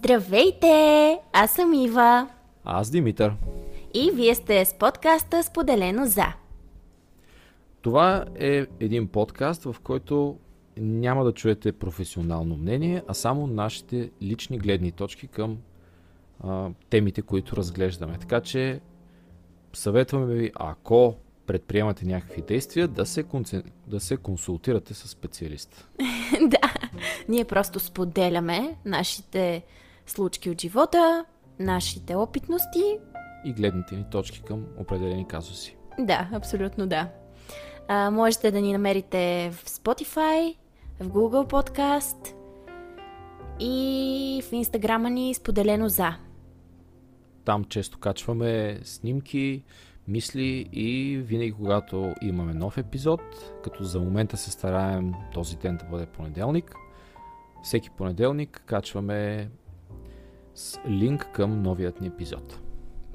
Здравейте! Аз съм Ива. Аз Димитър. И вие сте с подкаста Споделено за. Това е един подкаст, в който няма да чуете професионално мнение, а само нашите лични гледни точки към а, темите, които разглеждаме. Така че съветваме ви, ако предприемате някакви действия, да се, концен... да се консултирате с специалист. да, ние просто споделяме нашите случки от живота, нашите опитности. И гледните ни точки към определени казуси. Да, абсолютно да. А, можете да ни намерите в Spotify, в Google Podcast и в инстаграма ни споделено за. Там често качваме снимки, мисли и винаги когато имаме нов епизод, като за момента се стараем този ден да бъде понеделник, всеки понеделник качваме с линк към новият ни епизод.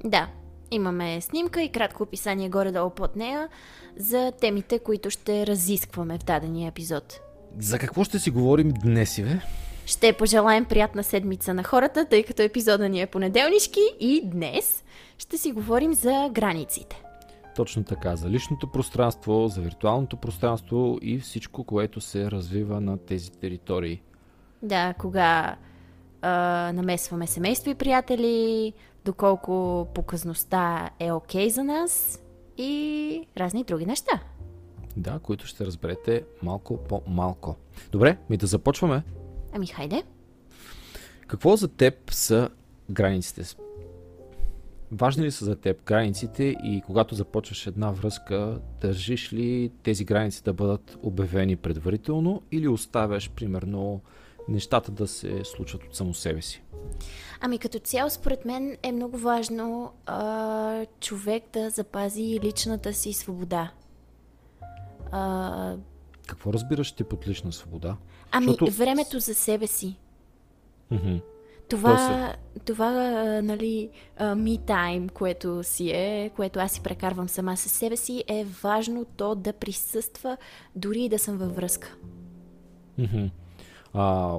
Да, имаме снимка и кратко описание горе-долу под нея за темите, които ще разискваме в дадения епизод. За какво ще си говорим днес, Иве? Ще пожелаем приятна седмица на хората, тъй като епизода ни е понеделнишки и днес ще си говорим за границите. Точно така, за личното пространство, за виртуалното пространство и всичко, което се развива на тези територии. Да, кога а, намесваме семейство и приятели, доколко показността е окей okay за нас и разни други неща. Да, които ще разберете малко по-малко. Добре, ми да започваме. Ами хайде. Какво за теб са границите? Важни ли са за теб границите и когато започваш една връзка, държиш ли тези граници да бъдат обявени предварително или оставяш, примерно, нещата да се случват от само себе си? Ами като цяло, според мен е много важно а, човек да запази личната си свобода. А, Какво разбираш ти под лична свобода? Ами Защото... времето за себе си. Mm-hmm. Това, това, нали, me time, което си е, което аз си прекарвам сама със себе си, е важно то да присъства, дори и да съм във връзка. Mm-hmm. А,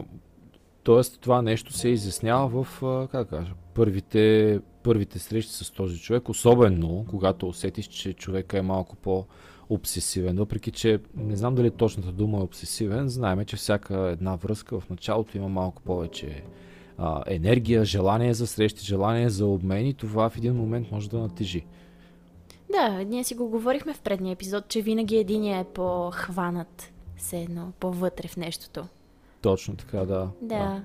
тоест, това нещо се изяснява в, как кажа, първите, първите срещи с този човек, особено когато усетиш, че човека е малко по- обсесивен. Въпреки, че не знам дали точната дума е обсесивен, знаеме, че всяка една връзка в началото има малко повече а, енергия, желание за срещи, желание за обмен и това в един момент може да натежи. Да, ние си го говорихме в предния епизод, че винаги един е по-хванат, все едно, по-вътре в нещото. Точно така, да. Да.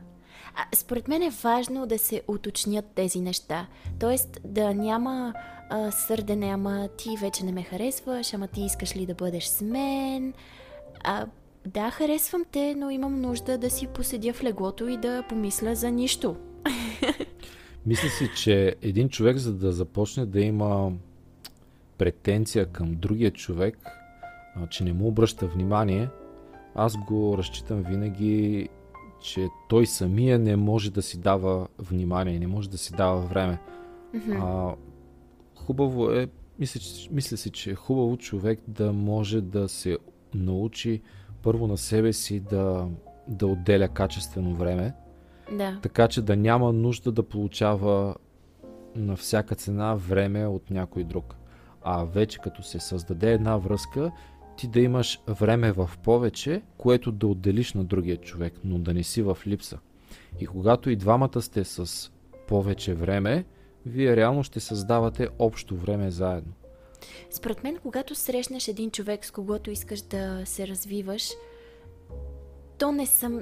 А, според мен е важно да се уточнят тези неща. Тоест да няма а, сърдене, ама ти вече не ме харесваш, ама ти искаш ли да бъдеш с мен. А, да, харесвам те, но имам нужда да си поседя в леглото и да помисля за нищо. Мисля си, че един човек, за да започне да има претенция към другия човек, че не му обръща внимание, аз го разчитам винаги, че той самия не може да си дава внимание, не може да си дава време. Mm-hmm. А, хубаво е, мисля, мисля си, че е хубаво човек да може да се научи първо на себе си да, да отделя качествено време, да. така че да няма нужда да получава на всяка цена време от някой друг. А вече като се създаде една връзка, ти да имаш време в повече, което да отделиш на другия човек, но да не си в липса. И когато и двамата сте с повече време, вие реално ще създавате общо време заедно. Според мен, когато срещнеш един човек, с когото искаш да се развиваш, то не съм.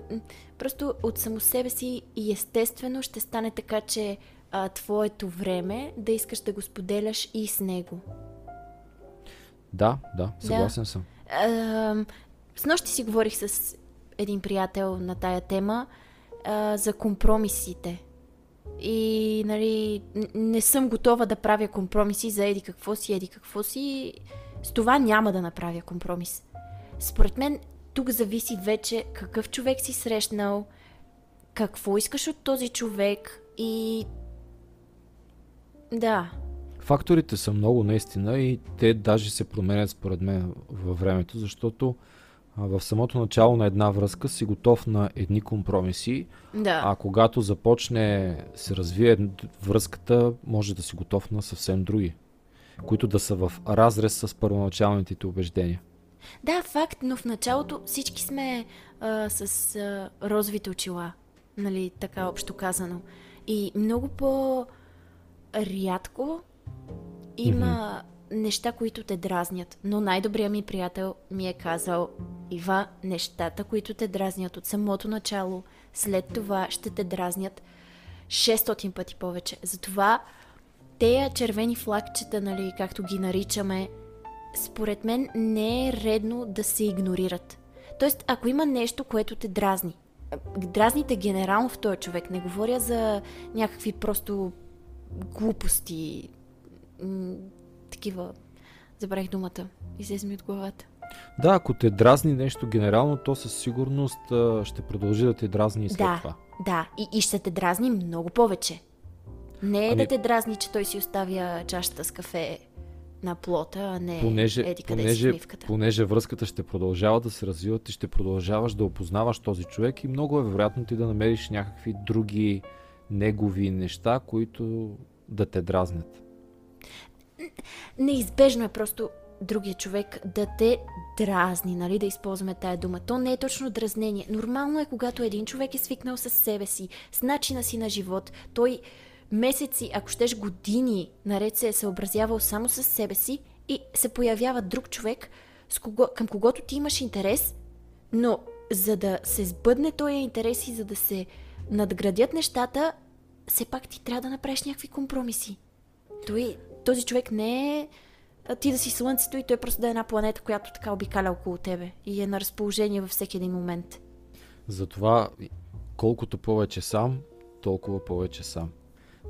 Просто от само себе си и естествено ще стане така, че а, твоето време да искаш да го споделяш и с него. Да, да, съгласен да. съм. А, с нощи си говорих с един приятел на тая тема а, за компромисите. И, нали, не съм готова да правя компромиси за еди какво си, еди какво си. С това няма да направя компромис. Според мен, тук зависи вече какъв човек си срещнал, какво искаш от този човек и... Да. Факторите са много наистина и те даже се променят според мен във времето, защото в самото начало на една връзка си готов на едни компромиси, Да. а когато започне се развие връзката, може да си готов на съвсем други, които да са в разрез с първоначалните ти убеждения. Да, факт, но в началото всички сме а, с а, розовите очила, нали, така общо казано. И много по-рядко има неща, които те дразнят. Но най-добрият ми приятел ми е казал, Ива, нещата, които те дразнят от самото начало, след това ще те дразнят 600 пъти повече. Затова тея червени флагчета, нали, както ги наричаме, според мен не е редно да се игнорират. Тоест, ако има нещо, което те дразни, дразните генерално в този човек, не говоря за някакви просто глупости, м- такива, забравих думата, излезе ми от главата. Да, ако те дразни нещо генерално, то със сигурност ще продължи да те дразни и след да, това. да, и, и ще те дразни много повече. Не е Ами- да те дразни, че той си оставя чашата с кафе на плота, а не понеже, еди къде си понеже, смивката. понеже връзката ще продължава да се развива, ти ще продължаваш да опознаваш този човек и много е вероятно ти да намериш някакви други негови неща, които да те дразнят. Неизбежно е просто другия човек да те дразни, нали, да използваме тая дума. То не е точно дразнение. Нормално е, когато един човек е свикнал с себе си, с начина си на живот. Той месеци, ако щеш години, наред се е съобразявал само с себе си и се появява друг човек, с кого, към когото ти имаш интерес, но за да се сбъдне този интерес и за да се надградят нещата, все пак ти трябва да направиш някакви компромиси. Той, този човек не е ти да си слънцето и той просто да е една планета, която така обикаля около тебе и е на разположение във всеки един момент. Затова колкото повече сам, толкова повече сам.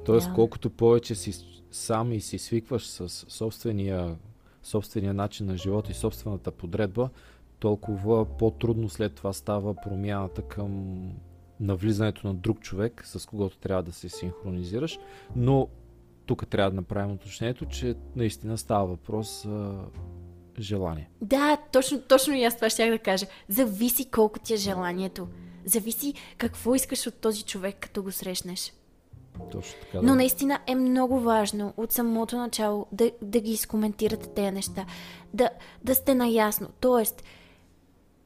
Тоест, Да. колкото повече си сам и си свикваш с собствения, собствения начин на живота и собствената подредба, толкова по-трудно след това става промяната към навлизането на друг човек, с когото трябва да се синхронизираш. Но тук трябва да направим уточнението, че наистина става въпрос за желание. Да, точно, точно и аз това ще да кажа. Зависи колко ти е желанието. Зависи какво искаш от този човек, като го срещнеш. Точно така. Но да. наистина е много важно от самото начало да, да ги изкоментирате тези неща. Да, да сте наясно. Тоест,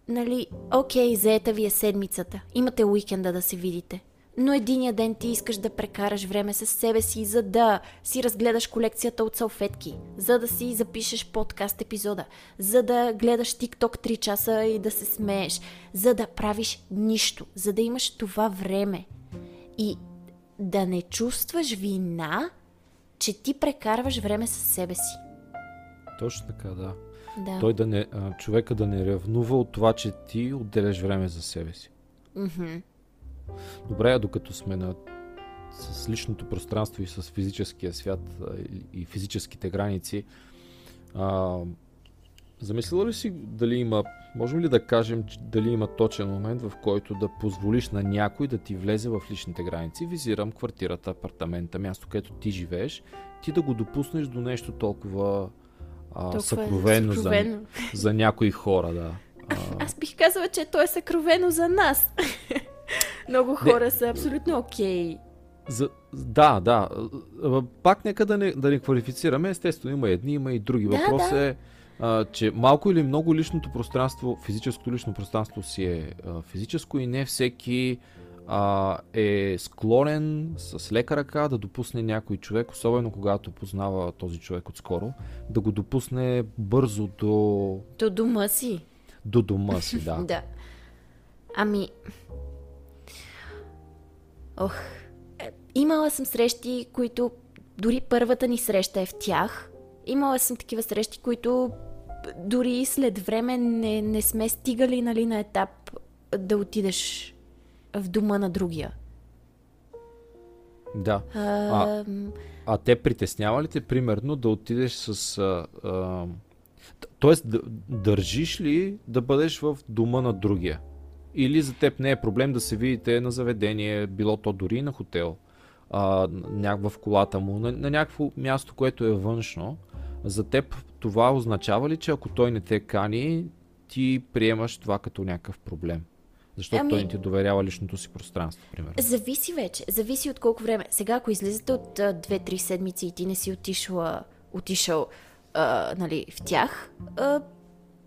нали, окей, заета ви е седмицата. Имате уикенда да се видите. Но единия ден ти искаш да прекараш време с себе си, за да си разгледаш колекцията от салфетки, за да си запишеш подкаст епизода, за да гледаш TikTok 3 часа и да се смееш, за да правиш нищо, за да имаш това време. И да не чувстваш вина, че ти прекарваш време с себе си. Точно така, да. Да. Той да не, човека да не ревнува от това, че ти отделяш време за себе си. Мгм. Добре, а докато сме на, с личното пространство и с физическия свят и, физическите граници, а, замислила ли си дали има, можем ли да кажем, дали има точен момент, в който да позволиш на някой да ти влезе в личните граници? Визирам квартирата, апартамента, място, където ти живееш, ти да го допуснеш до нещо толкова а, Толкова съкровено, съкровено. За, за някои хора, да. А, Аз бих казала, че то е съкровено за нас. Много хора са абсолютно окей. За, да, да. Пак нека да не, да не квалифицираме. Естествено, има едни, има и други. Да, Въпрос да. е, а, че малко или много личното пространство, физическото лично пространство си е а, физическо и не всеки а, е склонен с лека ръка да допусне някой човек, особено когато познава този човек отскоро, да го допусне бързо до, До дома си. до дома си. Да. Да. Ами. Ох. Е, имала съм срещи, които дори първата ни среща е в тях. Имала съм такива срещи, които дори след време не, не сме стигали нали, на етап да отидеш в дома на другия. да. А, А те притеснява ли те, примерно, да отидеш с... А, а, тоест, държиш ли да бъдеш в дома на другия? Или за теб не е проблем да се видите на заведение, било то дори и на хотел, а, в колата му, на, на някакво място, което е външно. За теб това означава ли, че ако той не те кани, ти приемаш това като някакъв проблем. Защото Ами- той не ти доверява личното си пространство, примерно. Зависи вече. Зависи от колко време. Сега, ако излизате от а, 2-3 седмици и ти не си отишла, отишъл а, нали, в тях, а,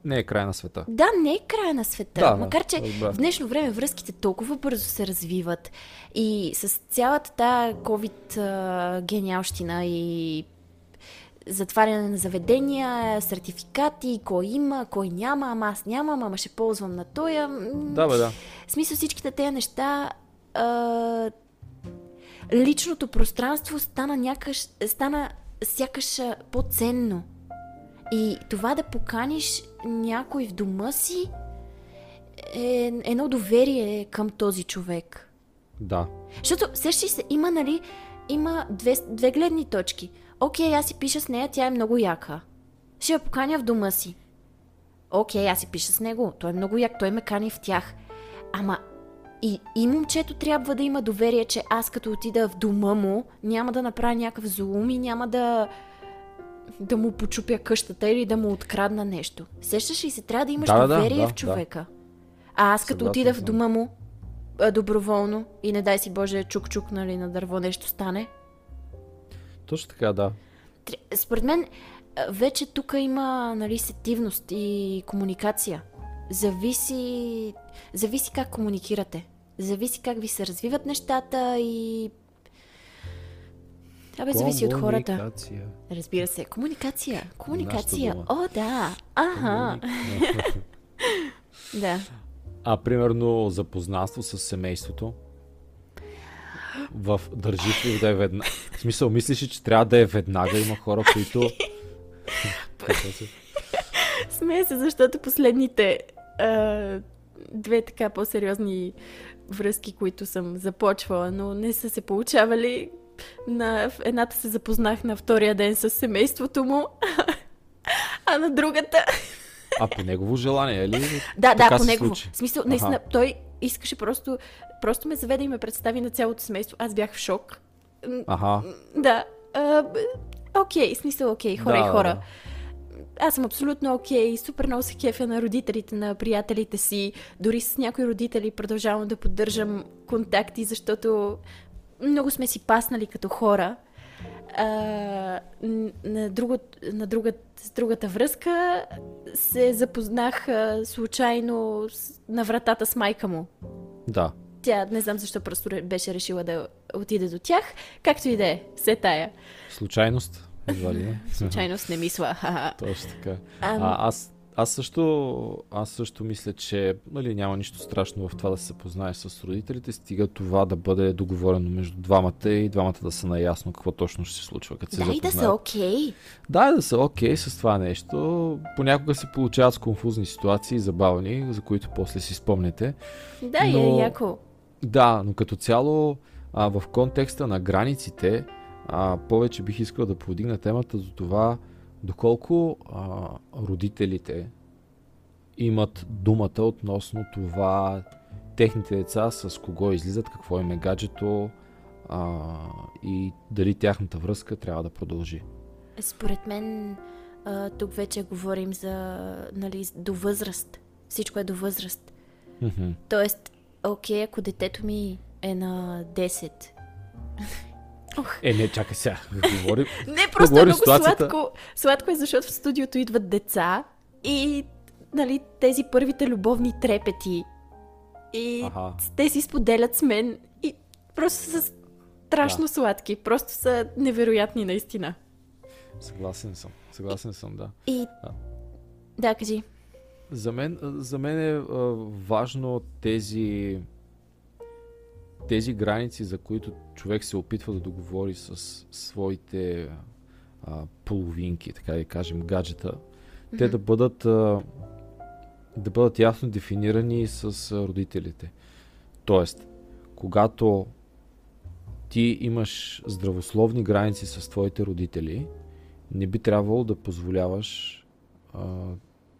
Не е край на света. да, не е края на света. Да, Макар, че разбрах. в днешно време връзките толкова бързо се развиват и с цялата тая COVID гениалщина и затваряне на заведения, сертификати, кой има, кой няма, ама аз нямам, ама ще ползвам на тоя. Да, бе, да. в смисъл всичките тези неща а, личното пространство стана някаш, стана сякаш по-ценно. И това да поканиш някой в дома си е едно доверие към този човек. Да. Защото сещаш се, има, нали, има две, две гледни точки. Окей, аз си пиша с нея, тя е много яка. Ще я поканя в дома си. Окей, аз си пиша с него, той е много як, той ме кани в тях. Ама и, и момчето трябва да има доверие, че аз като отида в дома му, няма да направя някакъв злоум и няма да да му почупя къщата или да му открадна нещо. Сещаш ли се, трябва да имаш Да, да, да, доверие да, в да. човека. А аз като Съгласен отида в дома му, а, доброволно и не дай си Боже чук-чук, нали, на дърво нещо стане. Точно така, да. Според мен вече тук има нали, сетивност и комуникация. Зависи, зависи как комуникирате. Зависи как ви се развиват нещата и... Абе, зависи от хората. Разбира се. Комуникация. Комуникация. О, да. Аха. Да. А примерно запознанство с семейството. В държиш ли да е веднага? В смисъл, мислиш ли, че трябва да е веднага? Има хора, които... Смея се, защото последните а, две така по-сериозни връзки, които съм започвала, но не са се получавали. На едната се запознах на втория ден с семейството му, а на другата... А по негово желание, е ли? Да, Така да, по негово. случи. В смисъл, Аха. наистина, той искаше просто... Просто ме заведе и ме представи на цялото семейство. Аз бях в шок. М, Ага. Да. а, Окей, смисъл окей, хора Да, и хора. да. Аз съм абсолютно окей, супер много се кефя на родителите, на приятелите си. Дори с някои родители продължавам да поддържам контакти, защото много сме си паснали като хора. А, на, друго, на друга, с другата връзка се запознах а, случайно с, на вратата с майка му. Да. Тя не знам защо просто беше решила да отиде до тях. Както и да е, се тая. Случайност. Едва ли не? Случайност не мисля. ха-ха. Точно така. А, аз, аз, също, аз също мисля, че нали, няма нищо страшно в това да се запознаеш с родителите, стига това да бъде договорено между двамата и двамата да са наясно какво точно ще се случва, като се Да, и да са запознаят. окей. Да, да са окей с това нещо. Понякога се получават с конфузни ситуации, забавни, за които после си спомняте. Да, и е Но- яко. Да, но като цяло а, в контекста на границите, а, повече бих искал да повдигна темата за това доколко а, родителите имат думата относно това техните деца с кого излизат, какво им е гаджето а, и дали тяхната връзка трябва да продължи. Според мен а, тук вече говорим за нали, до възраст. Всичко е до възраст. Мгм. Тоест, окей, ако детето ми е на 10. Е, не, чакай сега. Да говорим. Не, просто е говорим много ситуацията. сладко. Сладко е, защото в студиото идват деца и нали, тези първите любовни трепети. И Аха. те си споделят с мен и просто са страшно Да. сладки. Просто са невероятни наистина. Съгласен съм. Съгласен съм, да. И... А. Да, кажи. За мен, за мен е важно тези тези граници, за които човек се опитва да договори с своите а, половинки, така да кажем, гаджета, те да бъдат а, да бъдат ясно дефинирани с а, родителите. Тоест, когато ти имаш здравословни граници с твоите родители, не би трябвало да позволяваш а,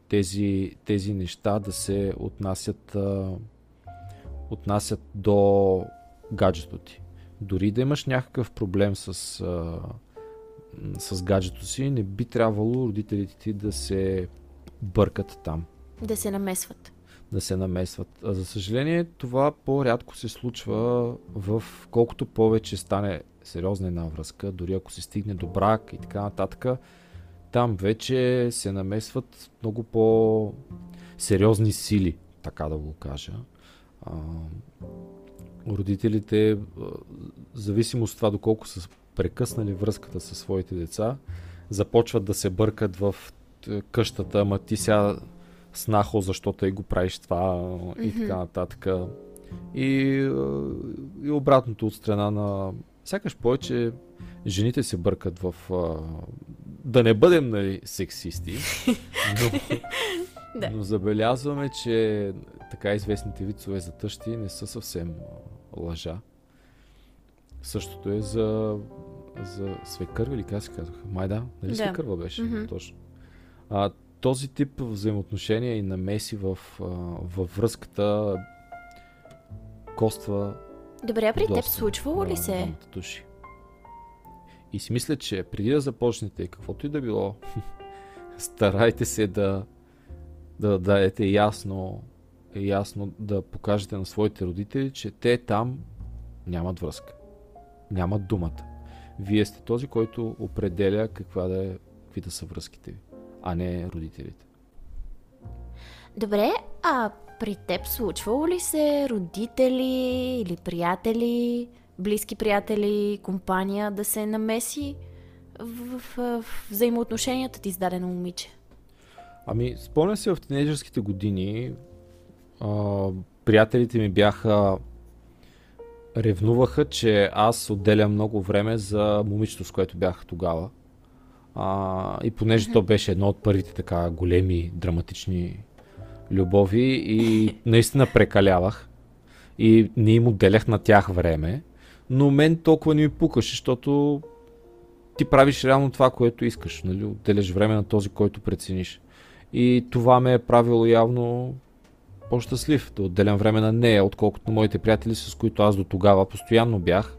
тези, тези неща да се отнасят, а, отнасят до гаджето ти. Дори да имаш някакъв проблем с, а, с гаджето си, не би трябвало родителите ти да се бъркат там. Да се намесват. Да се намесват. А за съжаление, това по-рядко се случва в колкото повече стане сериозна една връзка, дори ако се стигне до брак и така нататък, там вече се намесват много по-сериозни сили, така да го кажа. А, родителите, зависимо от това доколко са прекъснали връзката със своите деца, започват да се бъркат в къщата, ама ти сега снахо, защото и го правиш това mm-hmm. и така нататък. И, и обратното от страна на... Сякаш повече жените се бъркат в... Да не бъдем нали, сексисти, но, да. но забелязваме, че така известните вицове за тъщи не са съвсем лъжа. Същото е за, за свекърва или как се казвах? Май да, нали да. свекърва беше? Mm-hmm. Точно. А, този тип взаимоотношения и намеси в, във връзката коства Добре, при теб случвало ли се? Души. И си мисля, че преди да започнете, каквото и да било, старайте се да, да дадете ясно, ясно да покажете на своите родители, че те там нямат връзка. Нямат думата. Вие сте този, който определя каква да е, какви да са връзките ви, а не родителите. Добре, а при теб случвало ли се родители или приятели, близки приятели, компания да се намеси в, в, в взаимоотношенията ти с дадено момиче? Ами, спомням се в тинейджърските години, а, приятелите ми бяха ревнуваха, че аз отделям много време за момичето, с което бях тогава. А, и понеже mm-hmm. то беше едно от първите така големи драматични любови и наистина прекалявах и не им отделях на тях време, но мен толкова не ми пукаше, защото ти правиш реално това, което искаш, нали? отделяш време на този, който прецениш. И това ме е правило явно по-щастлив да отделям време на нея, отколкото на моите приятели, с които аз до тогава постоянно бях.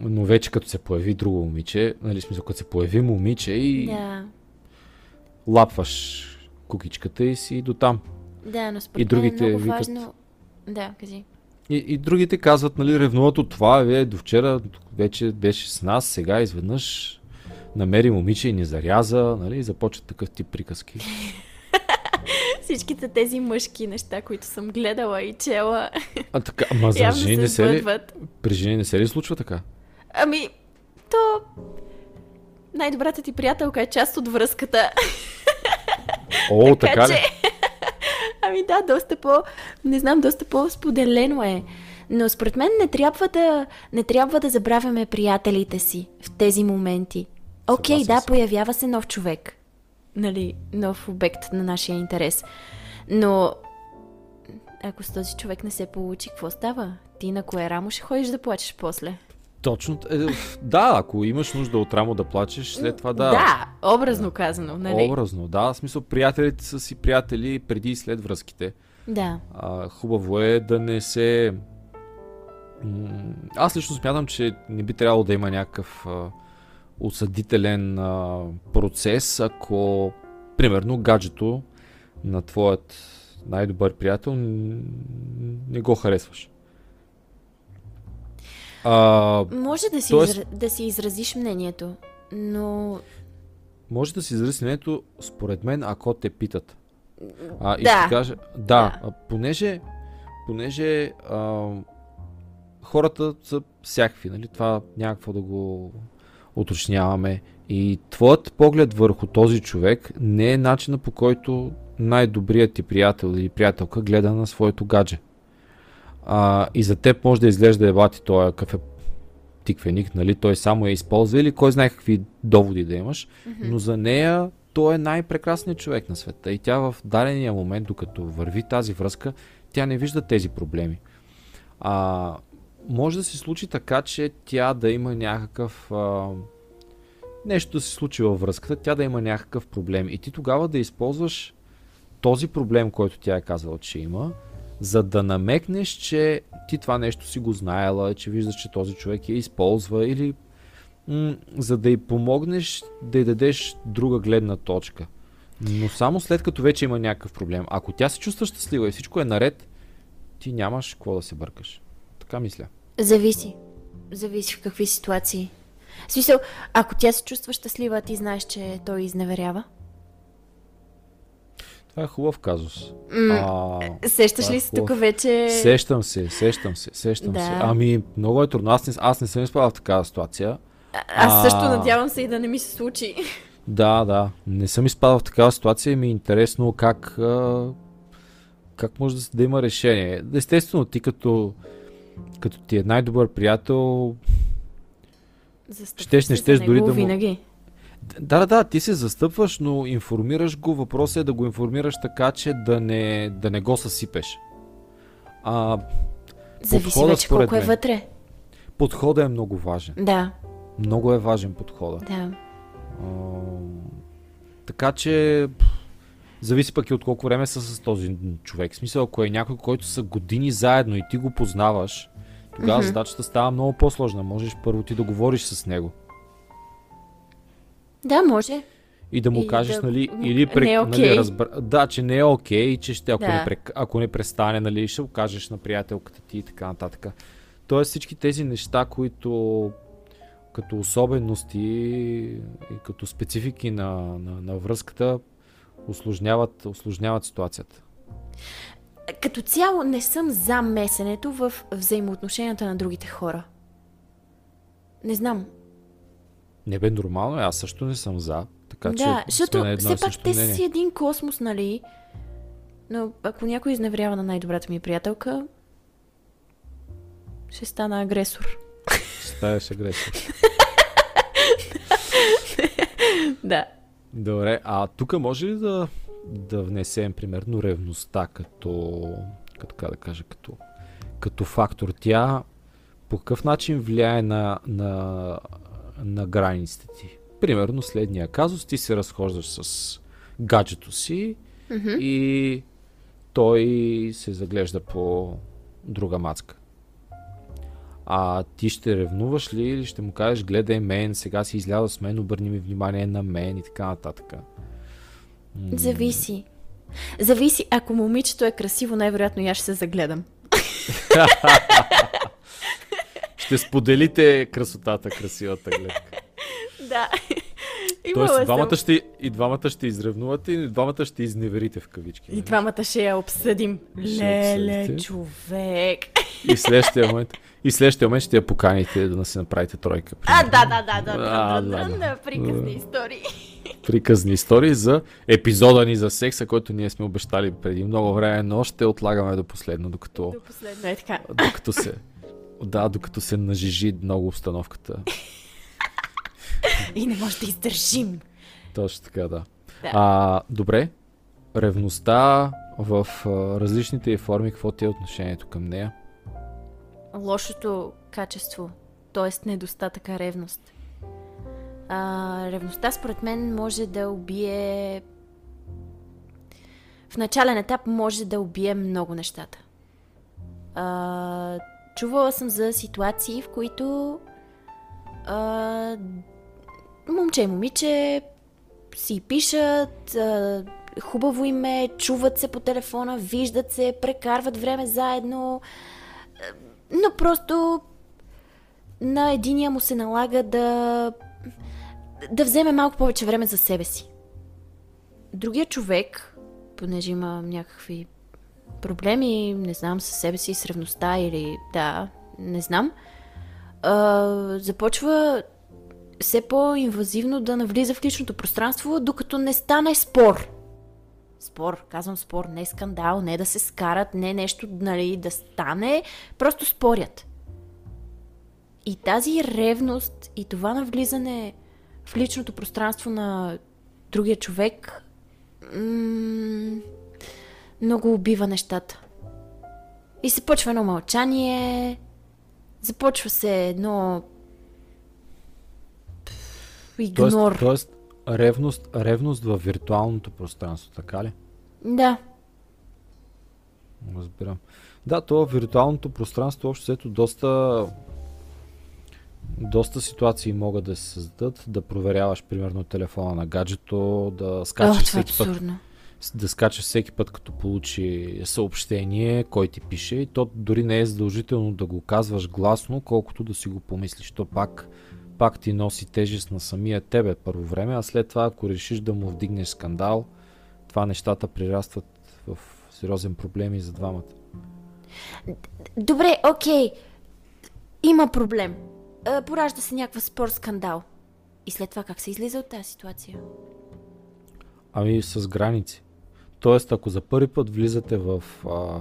Но вече като се появи друго момиче, нали смисъл, като се появи момиче и да. лапваш кукичката и си до там. Да, но според и другите е много викат... важно... Да, кажи. И, и другите казват, нали, ревнуват от това, вие до вчера вече беше с нас, сега изведнъж намери момиче и ни заряза, нали, и започват такъв тип приказки. Всичките тези мъжки неща, които съм гледала и чела. А така, ама за жени не се ли, при жени не се ли случва така? Ами, то най-добрата ти приятелка е част от връзката. О, така, така ли? Ами да, доста по... Не знам, доста по-споделено е. Но според мен не трябва да, не трябва да забравяме приятелите си в тези моменти. Окей, okay, да, появява се нов човек нали, нов обект на нашия интерес. Но ако с този човек не се получи, какво става? Ти на кое рамо ще ходиш да плачеш после? Точно. Е, да, ако имаш нужда от рамо да плачеш, след това да. Да, образно казано, нали? Образно, да. В смисъл, приятелите са си приятели преди и след връзките. Да. А, хубаво е да не се. Аз лично смятам, че не би трябвало да има някакъв а, осъдителен а, процес, ако, примерно, гаджето на твоят най-добър приятел не го харесваш. А, Може да си, тоест, изра... да си изразиш мнението, но... Може да си изразиш мнението, според мен, ако те питат. А, и да. ще кажа, да, да. понеже, понеже а, хората са всякакви, нали? Това някакво да го уточняваме. И твоят поглед върху този човек не е начина по който най-добрият ти приятел или приятелка гледа на своето гадже. А, и за теб може да изглежда ебати този кафе тиквеник, нали? Той само я използва или кой знае какви доводи да имаш, mm-hmm. но за нея той е най-прекрасният човек на света и тя в дадения момент, докато върви тази връзка, тя не вижда тези проблеми. А, може да се случи така, че тя да има някакъв... А, нещо да се случи във връзката, тя да има някакъв проблем. И ти тогава да използваш този проблем, който тя е казала, че има, за да намекнеш, че ти това нещо си го знаела, че виждаш, че този човек я използва или м- за да й помогнеш да й дадеш друга гледна точка. Но само след като вече има някакъв проблем. Ако тя се чувства щастлива и всичко е наред, ти нямаш какво да се бъркаш. Така мисля. Зависи. Зависи в какви ситуации. В смисъл, ако тя се чувства щастлива, ти знаеш, че той изневерява. Това е хубав казус. М- Сещаш това е ли се хубав. тук вече? Сещам се, сещам се, сещам Да. се. Ами, много е трудно. Аз не, аз не съм изпадал в такава ситуация. А- Аз също А. надявам се и да не ми се случи. Да, да. Не съм изпадал в такава ситуация и ми е интересно как, а, как може да, да има решение. Естествено, ти като, като ти е най-добър приятел, Застъпваш Щеш, не щеш дори да му- винаги. Да, да, да, ти се застъпваш, но информираш го. Въпросът е да го информираш така, че да не, да не го съсипеш. А, Зависи вече колко е мен. вътре. подходът е много важен. Да, Много е важен подхода. да. А, така че зависи пък и от колко време са с този човек. В смисъл, ако е някой, който са години заедно и ти го познаваш, тогава Мгм. задачата става много по-сложна. Можеш първо ти да говориш с него. Да, може. И да му И кажеш, да- нали, или не е нали, окей. разбра... да, че не е окей, и че ще, ако, Да. не, прек... ако не престане, нали, ще го кажеш на приятелката ти и така нататък. Тоест всички тези неща, които като особености и като специфики на, на, на връзката осложняват, осложняват ситуацията. Като цяло не съм за месенето в взаимоотношенията на другите хора. Не знам. Не бе нормално, аз също не съм за. Така да, че защото все пак те мнение. си един космос, нали? Но ако някой изневерява на най-добрата ми приятелка, ще стана агресор. Ще ставаш агресор. Да. Добре, а тук може ли да, да внесем примерно ревността като, като да кажа, като, като фактор? Тя по какъв начин влияе на, на, на границите ти? Примерно следния казус, ти се разхождаш с гаджето си Мгм. и той се заглежда по друга мацка. А ти ще ревнуваш ли или ще му кажеш, гледай мен, сега си изляза с мен, обърни ми внимание на мен и така нататък. М, Зависи. Зависи, ако момичето е красиво, най-вероятно и аз ще се загледам. Ще споделите красотата, красивата гледка. Да. Тоест, двамата ще, и двамата ще изревнувате и двамата ще изневерите в кавички. И нали? двамата ще я обсъдим. Ще Леле, обсъдите. човек. И следващия момент, и следващия момент ще я поканите да си направите тройка. А, да, да, да, да, А, да, да, да. да, приказни истории. приказни истории за епизода ни за секса, който ние сме обещали преди много време, но ще отлагаме до последно, докато, До последно е така. докато се да, докато се нажижи много обстановката. И не може да издържим. Точно така, да. Да. А, добре, ревността в а, различните й форми, какво ти е отношението към нея? Лошото качество, т.е. недостатъка ревност. А, ревността, според мен, може да убие. В начален етап може да убие много нещата. А, чувала съм за ситуации, в които а, момче и момиче си пишат, хубаво им е, чуват се по телефона, виждат се, прекарват време заедно, но просто на единия му се налага да да вземе малко повече време за себе си. Другия човек, понеже има някакви проблеми, не знам, със себе си, с ревността или да, не знам, а, започва все по-инвазивно да навлиза в личното пространство, докато не стане спор. Спор, казвам спор, не скандал, не да се скарат, не нещо нали, да стане, просто спорят. И тази ревност и това навлизане в личното пространство на другия човек много убива нещата. И се почва едно мълчание, започва се едно игнор. Тоест, тоест ревност, ревност в виртуалното пространство, така ли? Да, Разбирам. Да, то виртуалното пространство общо взето доста доста ситуации могат да се създадат, да проверяваш примерно телефона на гаджето, да скачаш О, е всеки път, да скачаш всеки път, като получи съобщение, кой ти пише и то дори не е задължително да го казваш гласно, колкото да си го помислиш. То пак, пак ти носи тежест на самия тебе първо време, а след това, ако решиш да му вдигнеш скандал, това нещата прирастват в сериозен проблем и за двамата. Добре, окей. Има проблем. Поражда се някаква спор, скандал. И след това как се излиза от тази ситуация? Ами с граници. Тоест, ако за първи път влизате в а,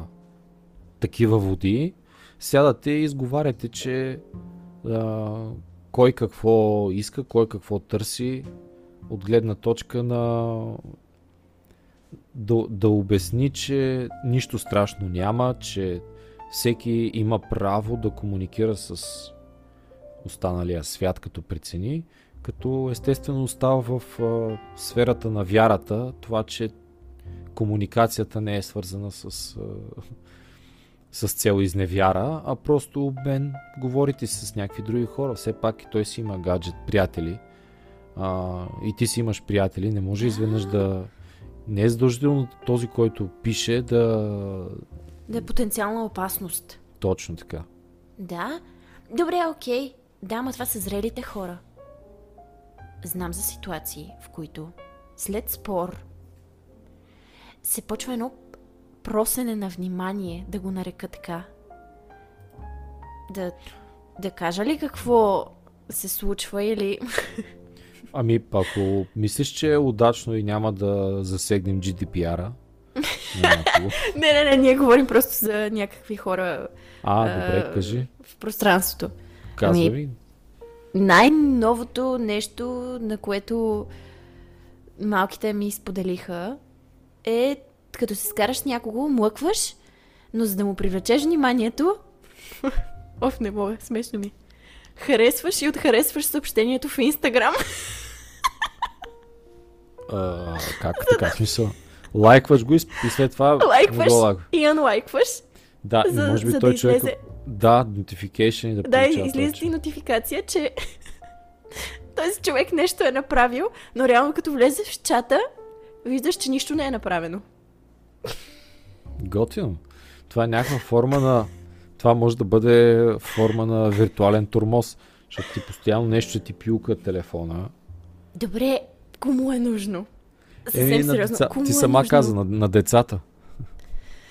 такива води, сядате и изговаряте, че а, кой какво иска, кой какво търси, от гледна точка на да, да обясни, че нищо страшно няма, че всеки има право да комуникира с останалия свят като прецени, като естествено остава в а, сферата на вярата, това, че комуникацията не е свързана с, а, с цел изневяра, а просто обмен, говорите си с някакви други хора. Все пак и той си има гаджет, приятели. А, и ти си имаш приятели, не може изведнъж да... Не е задължително този, който пише да... Да е потенциална опасност. Точно така. Да. Добре, окей. Да, ама това са зрелите хора. Знам за ситуации, в които след спор се почва едно просене на внимание, да го нарека така. Да, да кажа ли какво се случва или... Ами, ако мислиш, че е удачно и няма да засегнем GDPR-а, не, не, не, ние говорим просто за някакви хора А, а, добре, кажи. в пространството. Казвай ами, ми. Най-новото нещо, на което малките ми споделиха, е като се скараш с някого, млъкваш, но за да му привлечеш вниманието, оф, не мога, смешно ми. Харесваш и отхаресваш съобщението в Инстаграм. Как така? Смисъл. Лайкваш го и, и след това Лайкваш го лайкваш. и анлайкваш. Да, за- може би за той да човек... излезе. Да, notification и да Да, излиза ти нотификация, че този човек нещо е направил, но реално като влезеш в чата, виждаш, че нищо не е направено. Готино. Това е някаква форма на... Това може да бъде форма на виртуален турмоз. Защото ти постоянно нещо ще ти пилка телефона. Добре, кому е нужно? Съвсем на сериозно, деца... кому Ти е сама нужно? каза, на, на децата.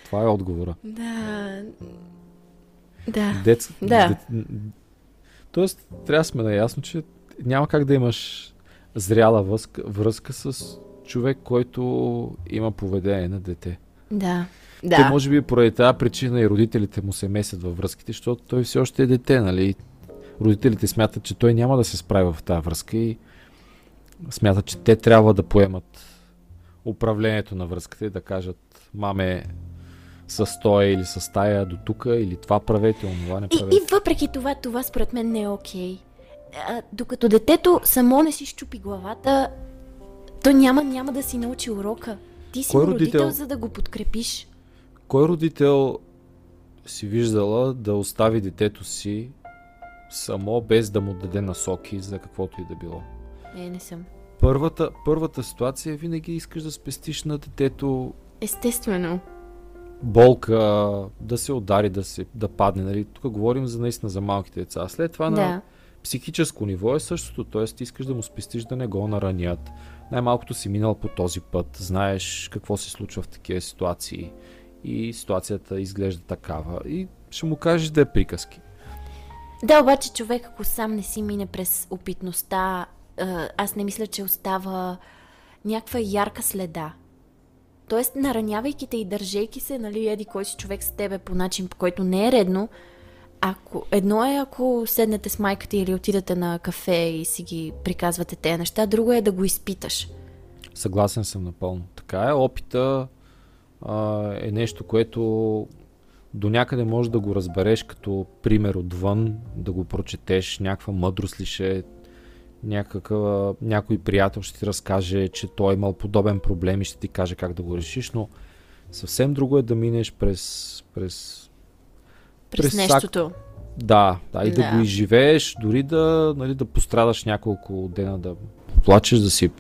Това е отговора. Да. Да. Дец... Да. Дет... Тоест, трябва да сме наясно, че няма как да имаш зряла връзка, връзка с човек, който има поведение на дете. Да. Те Да. може би поради тази причина и родителите му се месят във връзките, защото той все още е дете, нали? Родителите смятат, че той няма да се справя в тази връзка и смятат, че те трябва да поемат управлението на връзката и да кажат, маме, с тоя или с тая до тук, или това правете, онова не И, правете. и въпреки това, това според мен не е окей. А, докато детето само не си щупи главата, то няма, няма да си научи урока. Ти си Кой родител, родител- за да го подкрепиш. Кой родител си виждала да остави детето си само без да му даде насоки за каквото и да било? Не, не съм. Първата, първата ситуация е винаги искаш да спестиш на детето Естествено. болка, да се удари, да, се, да падне. Нали? Тук говорим за наистина за малките деца. След това на Да. психическо ниво е същото. Т.е. искаш да му спестиш да не го наранят. Най-малкото си минал по този път, знаеш какво се случва в такива ситуации и ситуацията изглежда такава и ще му кажеш да е приказки. Да, обаче човек, ако сам не си мине през опитността, аз не мисля, че остава някаква ярка следа. Тоест, наранявайки те и държейки се, нали, еди кой си човек с тебе по начин, по който не е редно, ако, едно е ако седнете с майката или отидете на кафе и си ги приказвате тези неща, друго е да го изпиташ. Съгласен съм напълно. Така е, опита а, е нещо, което до някъде можеш да го разбереш като пример отвън, да го прочетеш, някаква мъдрост ли ще е, някакъв, някой приятел ще ти разкаже, че той е имал подобен проблем и ще ти каже как да го решиш, но съвсем друго е да минеш през, през, През, През нещото. Да, да, и да, Да. го изживееш, дори да, нали, да пострадаш няколко дена, да плачеш, да си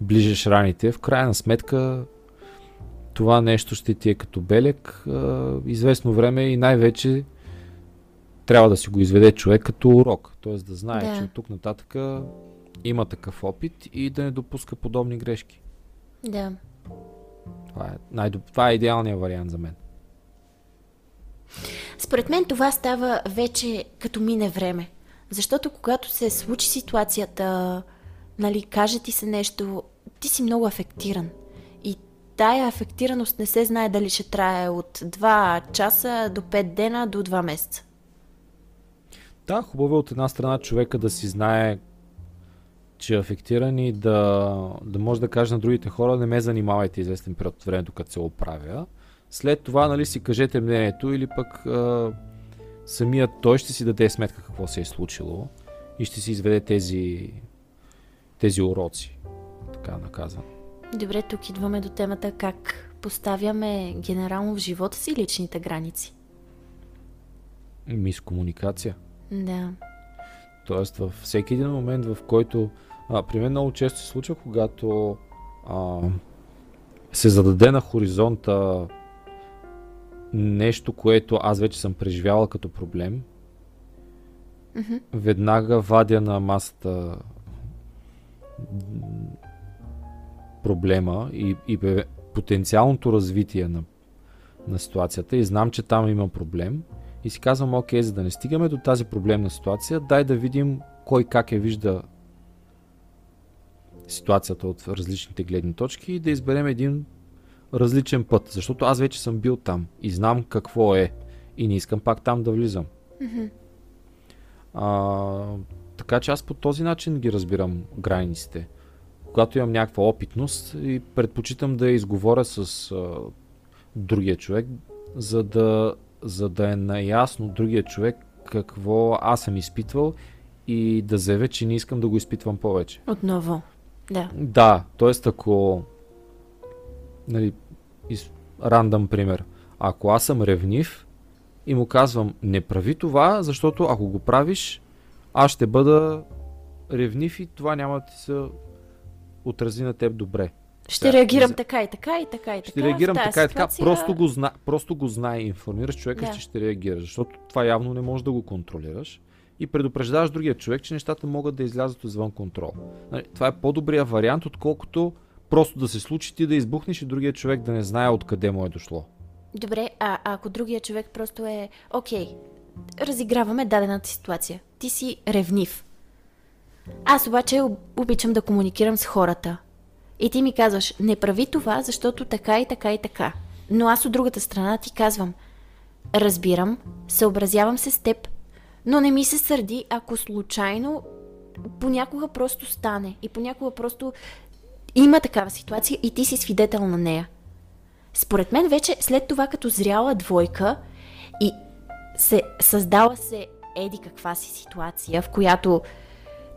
ближеш раните. В крайна сметка това нещо ще ти е като белег а, известно време и най-вече трябва да си го изведе човек като урок. Т.е. да знае, Да. че от тук нататък има такъв опит и да не допуска подобни грешки. Да. Това е, най- това е идеалният вариант за мен. Според мен това става вече като мине време. Защото когато се случи ситуацията, нали, каже ти се нещо, ти си много афектиран. И тая афектираност не се знае дали ще трае от 2 часа до 5 дена до 2 месеца. Да, хубаво е от една страна човека да си знае, че е афектиран и да, да може да каже на другите хора, не ме занимавайте известен период от време, докато се оправя. След това, нали, си кажете мнението или пък а, самият той ще си даде сметка какво се е случило и ще си изведе тези, тези уроци. Така наказан. Добре, тук идваме до темата как поставяме генерално в живота си личните граници. Мис комуникация. Да. Тоест във всеки един момент, в който а, при мен много често се случва, когато а, се зададе на хоризонта нещо, което аз вече съм преживяла като проблем, Мгм. веднага вадя на масата проблема и, и потенциалното развитие на, на ситуацията и знам, че там има проблем и си казвам, окей, за да не стигаме до тази проблемна ситуация, дай да видим кой как я вижда ситуацията от различните гледни точки и да изберем един различен път, защото аз вече съм бил там и знам какво е и не искам пак там да влизам. А, така че аз по този начин ги разбирам границите. Когато имам някаква опитност и предпочитам да я изговоря с а, другия човек, за да, за да е наясно другия човек какво аз съм изпитвал и да заявя, че не искам да го изпитвам повече. Отново. Да. Да, т.е. ако нали, из, рандъм пример, ако аз съм ревнив и му казвам не прави това, защото ако го правиш, аз ще бъда ревнив и това няма да ти се отрази на теб добре. Ще Да, реагирам за- така и така и така и така. Ще реагирам така и така, ситуация- просто го, зна, просто го знае и информираш човека, Да. че ще реагира, защото това явно не можеш да го контролираш и предупреждаваш другия човек, че нещата могат да излязат извън контрол. Нали, Това е по-добрият вариант, отколкото просто да се случи ти да избухнеш и другия човек да не знае откъде му е дошло. Добре, а ако другия човек просто е, окей, разиграваме дадената ситуация. Ти си ревнив. Аз обаче об- обичам да комуникирам с хората. И ти ми казваш, не прави това, защото така и така и така. Но аз от другата страна ти казвам, разбирам, съобразявам се с теб, но не ми се сърди, ако случайно понякога просто стане и понякога просто има такава ситуация и ти си свидетел на нея. Според мен вече след това като зряла двойка и се създала се еди каква си ситуация, в която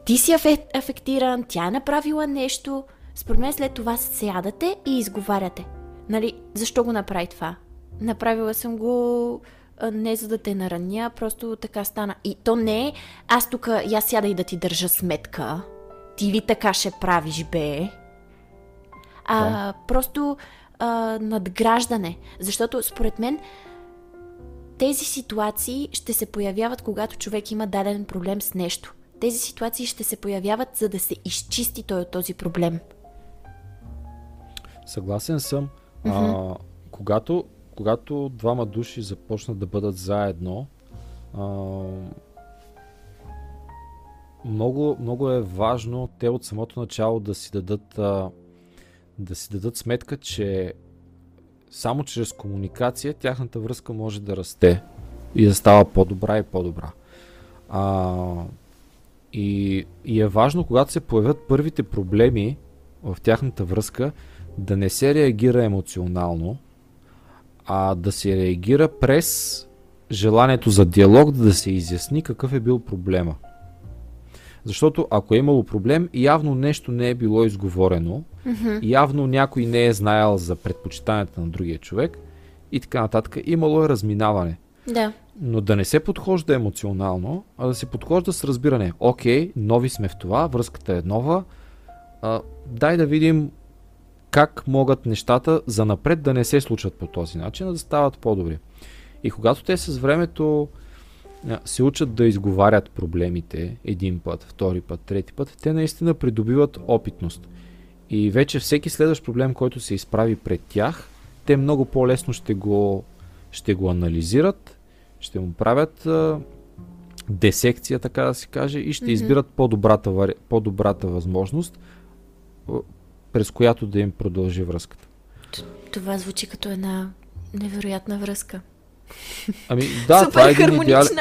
ти си афе- афектиран, тя е направила нещо, според мен след това сядате и изговаряте. Нали, защо го направи това? Направила съм го не за да те нараня, просто така стана. И то не е, аз тук я сяда и да ти държа сметка. Ти ли така ще правиш, бе? А просто а, надграждане. Защото според мен тези ситуации ще се появяват, когато човек има даден проблем с нещо. Тези ситуации ще се появяват, за да се изчисти той от този проблем. Съгласен съм. А, когато, когато двама души започнат да бъдат заедно, а, много, много е важно те от самото начало да си дадат, а, да си дадат сметка, че само чрез комуникация тяхната връзка може да расте и да става по-добра и по-добра. А, и, и е важно, когато се появят първите проблеми в тяхната връзка, да не се реагира емоционално, а да се реагира през желанието за диалог, да се изясни какъв е бил проблема. Защото ако е имало проблем, явно нещо не е било изговорено, явно някой не е знаел за предпочитанията на другия човек и така нататък. Имало е разминаване. Да. Но да не се подхожда емоционално, а да се подхожда с разбиране. Окей, нови сме в това, връзката е нова. А, дай да видим как могат нещата за напред да не се случат по този начин, а да стават по-добри. И когато те с времето се учат да изговарят проблемите един път, втори път, трети път, те наистина придобиват опитност. И вече всеки следващ проблем, който се изправи пред тях, те много по-лесно ще го, ще го анализират, ще му правят а, десекция, така да се каже, и ще mm-hmm. избират по-добрата, по-добрата възможност, през която да им продължи връзката. Това звучи като една невероятна връзка. Ами да, Супер това е един идеален...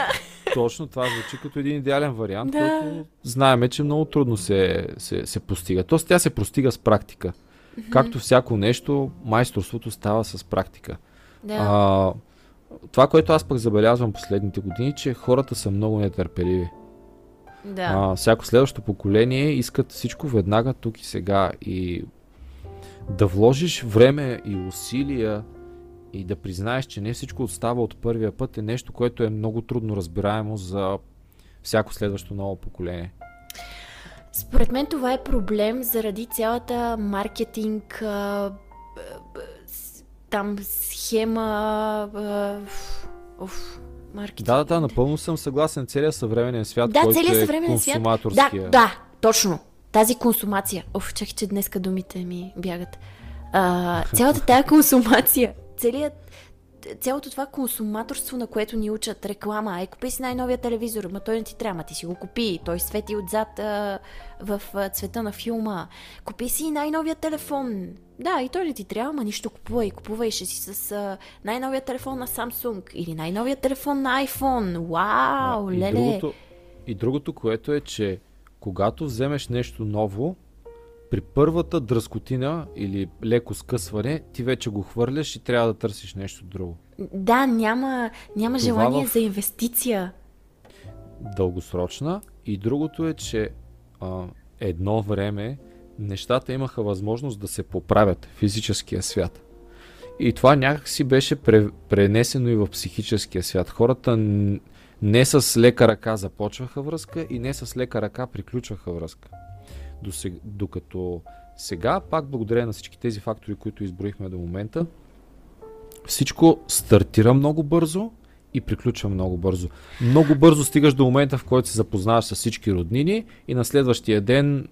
Точно, това звучи като един идеален вариант, да. който знаеме, че много трудно се, се, се постига. Тоест тя се постига с практика. Mm-hmm. Както всяко нещо, майсторството става с практика. Да. А, това, което аз пък забелязвам последните години, че хората са много нетърпеливи. Да. А, всяко следващо поколение искат всичко веднага, тук и сега. И да вложиш време и усилия и да признаеш, че не всичко отстава от първия път е нещо, което е много трудно разбираемо за всяко следващо ново поколение. Според мен това е проблем заради цялата маркетинг, там схема, уф, маркетинг. Да, да, да, напълно съм съгласен. Целият съвременен свят, да, който целият е съвременен свят. Да, да, точно. Тази консумация. Оф, чакай, че днеска думите ми бягат. А, цялата тая консумация целият цялото това консуматорство, на което ни учат реклама, ай купи си най-новия телевизор, ма той не ти трябва, ти си го купи, той свети отзад а, в а, цвета на филма, купи си най-новия телефон, да, и той не ти трябва, ма нищо купувай, купувай ще си с а, най-новия телефон на Samsung или най-новия телефон на iPhone, вау, а, леле. И другото, и другото, което е, че когато вземеш нещо ново, при първата дръскотина или леко скъсване, ти вече го хвърляш и трябва да търсиш нещо друго. Да, няма, няма желание в... за инвестиция. Дългосрочна. И другото е, че а, едно време нещата имаха възможност да се поправят в физическия свят. И това някак си беше пре, пренесено и в психическия свят. Хората не с лека ръка започваха връзка и не с лека ръка приключваха връзка. Докато сега, пак благодарение на всички тези фактори, които изброихме до момента, всичко стартира много бързо и приключва много бързо. Много бързо стигаш до момента, в който се запознаваш с всички роднини и на следващия ден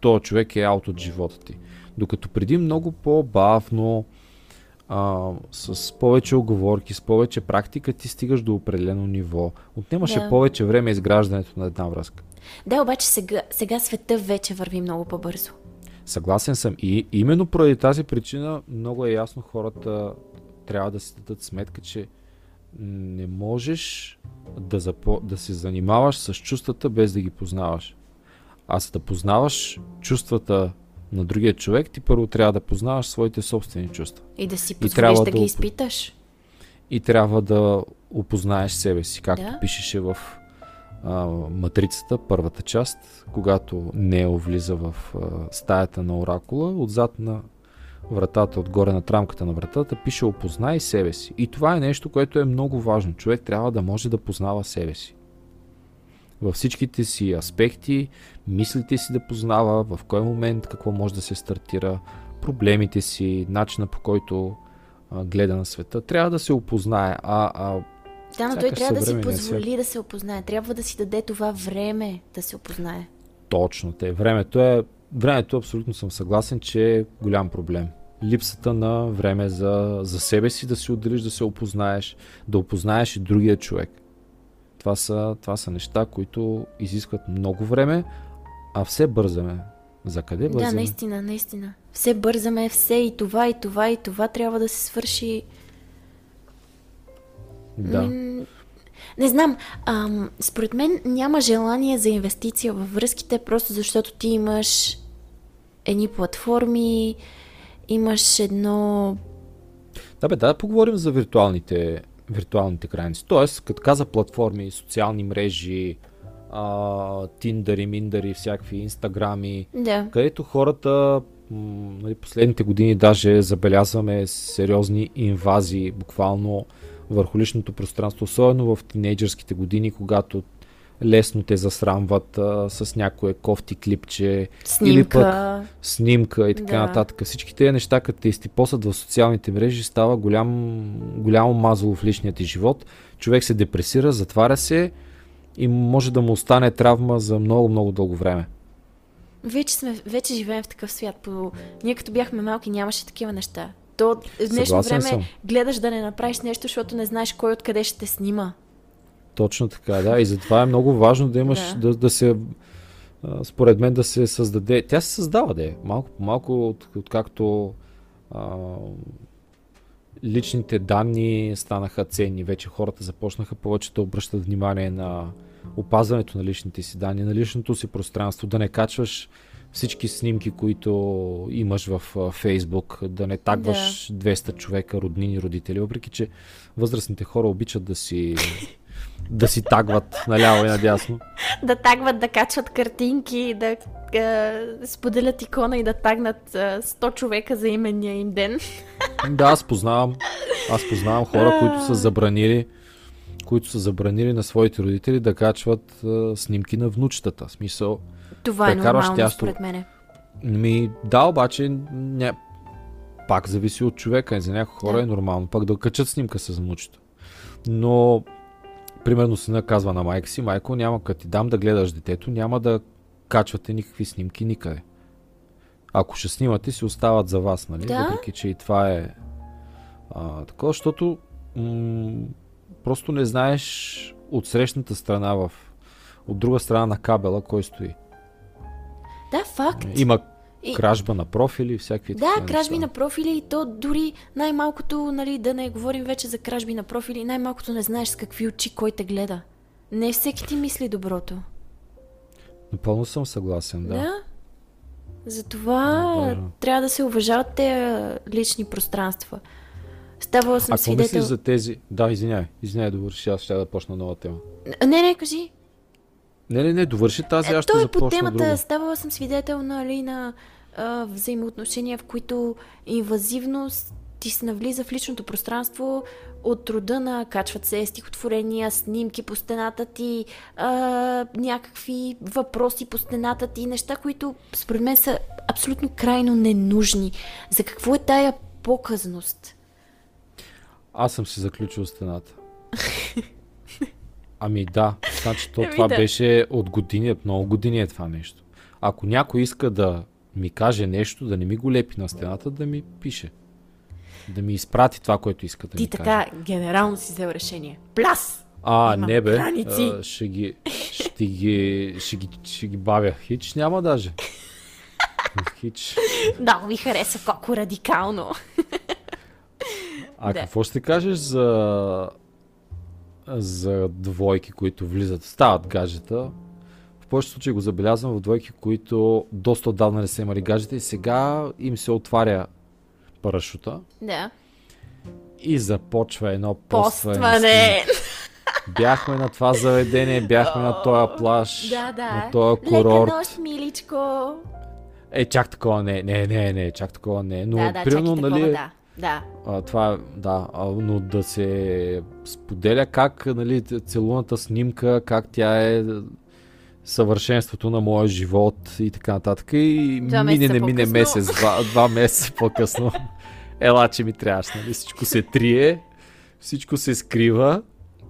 този човек е аут от живота ти. Докато преди много по-бавно, а, с повече оговорки, с повече практика ти стигаш до определено ниво. Отнемаше да. повече време изграждането на една връзка. Да, обаче сега, сега света вече върви много по-бързо. Съгласен съм. И именно поради тази причина много е ясно хората трябва да си дадат сметка, че не можеш да, запо... да се занимаваш с чувствата без да ги познаваш. А за да познаваш чувствата на другия човек, ти първо трябва да познаваш своите собствени чувства. И да си позволиш да, да ги изпиташ. И трябва да опознаеш себе си, както да? пишеше в а, матрицата, първата част, когато Нео влиза в а, стаята на оракула, отзад на вратата, отгоре на трамката на вратата, пише опознай себе си. И това е нещо, което е много важно. Човек трябва да може да познава себе си. Във всичките си аспекти, мислите си да познава, в кой момент какво може да се стартира, проблемите си, начина по който а, гледа на света. Трябва да се опознае. А, а да, но той трябва да си позволи да се опознае. Трябва да си даде това време да се опознае. Точно те. Времето е. Времето абсолютно съм съгласен, че е голям проблем. Липсата на време за, за себе си да си отделиш, да се опознаеш, да опознаеш и другия човек. Това са, това са неща, които изискват много време, а все бързаме. За къде бързаме? Да, наистина, наистина. Все бързаме, все и това, и това, и това трябва да се свърши да. Не знам, ам, според мен няма желание за инвестиция във връзките, просто защото ти имаш едни платформи, имаш едно... Да бе, да поговорим за виртуалните, виртуалните граници. Тоест, като каза платформи, социални мрежи, а, тиндъри, миндари, всякакви инстаграми, да. където хората м- нали, последните години даже забелязваме сериозни инвазии, буквално върху личното пространство, особено в тинейджърските години, когато лесно те засрамват а, с някое кофти клипче Снимка. или пък снимка и така Да. нататък. Всички тези неща, като те изтипосат в социалните мрежи, става голям, голямо мазало в личния ти живот. Човек се депресира, затваря се и може да му остане травма за много, много дълго време. Вече, сме, вече живеем в такъв свят. По... Ние като бяхме малки нямаше такива неща. То в днешно време съм. гледаш да не направиш нещо, защото не знаеш кой откъде ще те снима. Точно така, да. И затова е много важно да имаш, Да. да, да се, според мен, да се създаде. Тя се създава, да е. Малко по малко, от, откакто а, личните данни станаха ценни. Вече хората започнаха повече да обръщат внимание на опазването на личните си данни, на личното си пространство, да не качваш всички снимки, които имаш в Фейсбук, да не тагваш 200 човека, роднини, родители, въпреки че възрастните хора обичат да си да си тагват наляво и надясно. Да тагват, да качват картинки, да е, споделят икона и да тагнат е, 100 човека за именния им ден. Да, аз познавам, аз познавам хора, които са забранили които са забранили на своите родители да качват а, снимки на внучетата. В смисъл, Това е нормално, тясто. според мене. ми да, обаче ня... пак зависи от човека. За някои хора Да. е нормално пак да качат снимка с внучето. Но, примерно, сина казва на майка си, майко, няма като ти дам да гледаш детето, няма да качвате никакви снимки никъде. Ако ще снимате, си остават за вас, нали? Да. Въпреки, че и това е а, такова, защото м- просто не знаеш от срещната страна в от друга страна на кабела кой стои. Да, факт. Има И- кражба на профили, всякакви Да, такива кражби неща. на профили и то дори най-малкото, нали, да не говорим вече за кражби на профили, най-малкото не знаеш с какви очи кой те гледа. Не всеки ти мисли доброто. Напълно съм съгласен, да. Да. Затова Важно. трябва да се уважават тези лични пространства. Ставала съм А свидетел... мислиш за тези... Да, извиняй, извиняй, довърши, аз ще да почна нова тема. Не, не, кажи. Не, не, не, довърши тази, аз ще е започна по темата. друга. Ставала съм свидетел нали, на а, взаимоотношения, в които инвазивно с- ти се навлиза в личното пространство от рода на качват се стихотворения, снимки по стената ти, а, някакви въпроси по стената ти, неща, които според мен са абсолютно крайно ненужни. За какво е тая показност? Аз съм си заключил стената. Ами да, значи то Ами това да. беше от години, много години е това нещо. Ако някой иска да ми каже нещо, да не ми го лепи на стената, да ми пише. Да ми изпрати това, което иска да Ти ми каже. така генерално си взел решение. Пляс! А, Има не бе, граници. а, ще ги, ще ги, ще ги, ще ги бавя. Хич няма даже. Хич. Много ми хареса колко радикално. А Да. какво ще кажеш за за двойки, които влизат, стават гаджета? В повечето случаи го забелязвам в двойки, които доста отдавна не са имали гаджета и сега им се отваря парашута Да. и започва едно постване. Постване! Бяхме на това заведение, бяхме на този плаж, Да, да. на този Лека курорт. нощ, миличко. Е, чак такова не, не, не, не, чак такова не. Но, да, да, примерно, чакай такова, нали, да. Да. А, това, е- да, а, но да се споделя как, нали, целуната снимка, как тя е съвършенството на моя живот и така нататък. И Два мине, не мине по-късно. месец, два, два месеца по-късно. Ела, че ми трябваше, нали? Всичко се трие, всичко се скрива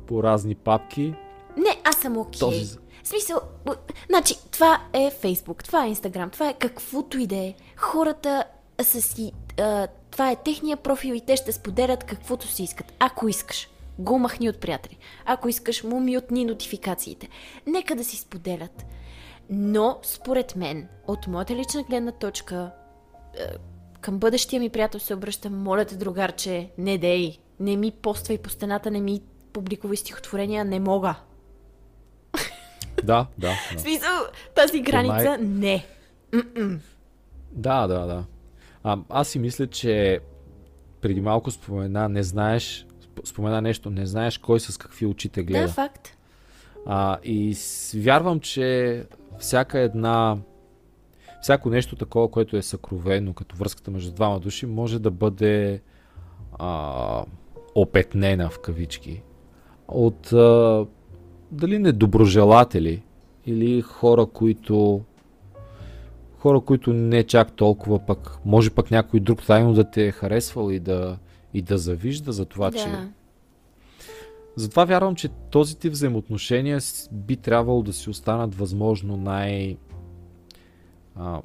по разни папки. Не, аз съм окей. Този... В смисъл, значи, това е Фейсбук, това е Инстаграм, това е каквото и да е. Хората са си... А, това е техния профил и те ще споделят каквото си искат. Ако искаш, го махни от приятели. Ако искаш, му мютни нотификациите. Нека да си споделят. Но, според мен, от моята лична гледна точка, е, към бъдещия ми приятел се обръщам, моля те, другарче, не дей, не ми поствай по стената, не ми публикувай стихотворения, не мога. Да, да, В да. смисъл, тази граница най- не. Да, да, да. А, аз си мисля, че преди малко спомена, не знаеш, сп- спомена нещо, не знаеш кой с какви очи те гледа. Да, факт. А, и с, вярвам, че всяка една всяко нещо такова, което е съкровено, като връзката между двама души, може да бъде а, опетнена в кавички от а, дали недоброжелатели или хора, които хора, които не чак толкова пък, може пък някой друг тайно да те е харесвал и да, и да завижда за това, да. че... Затова вярвам, че този тип взаимоотношения би трябвало да си останат възможно най... А,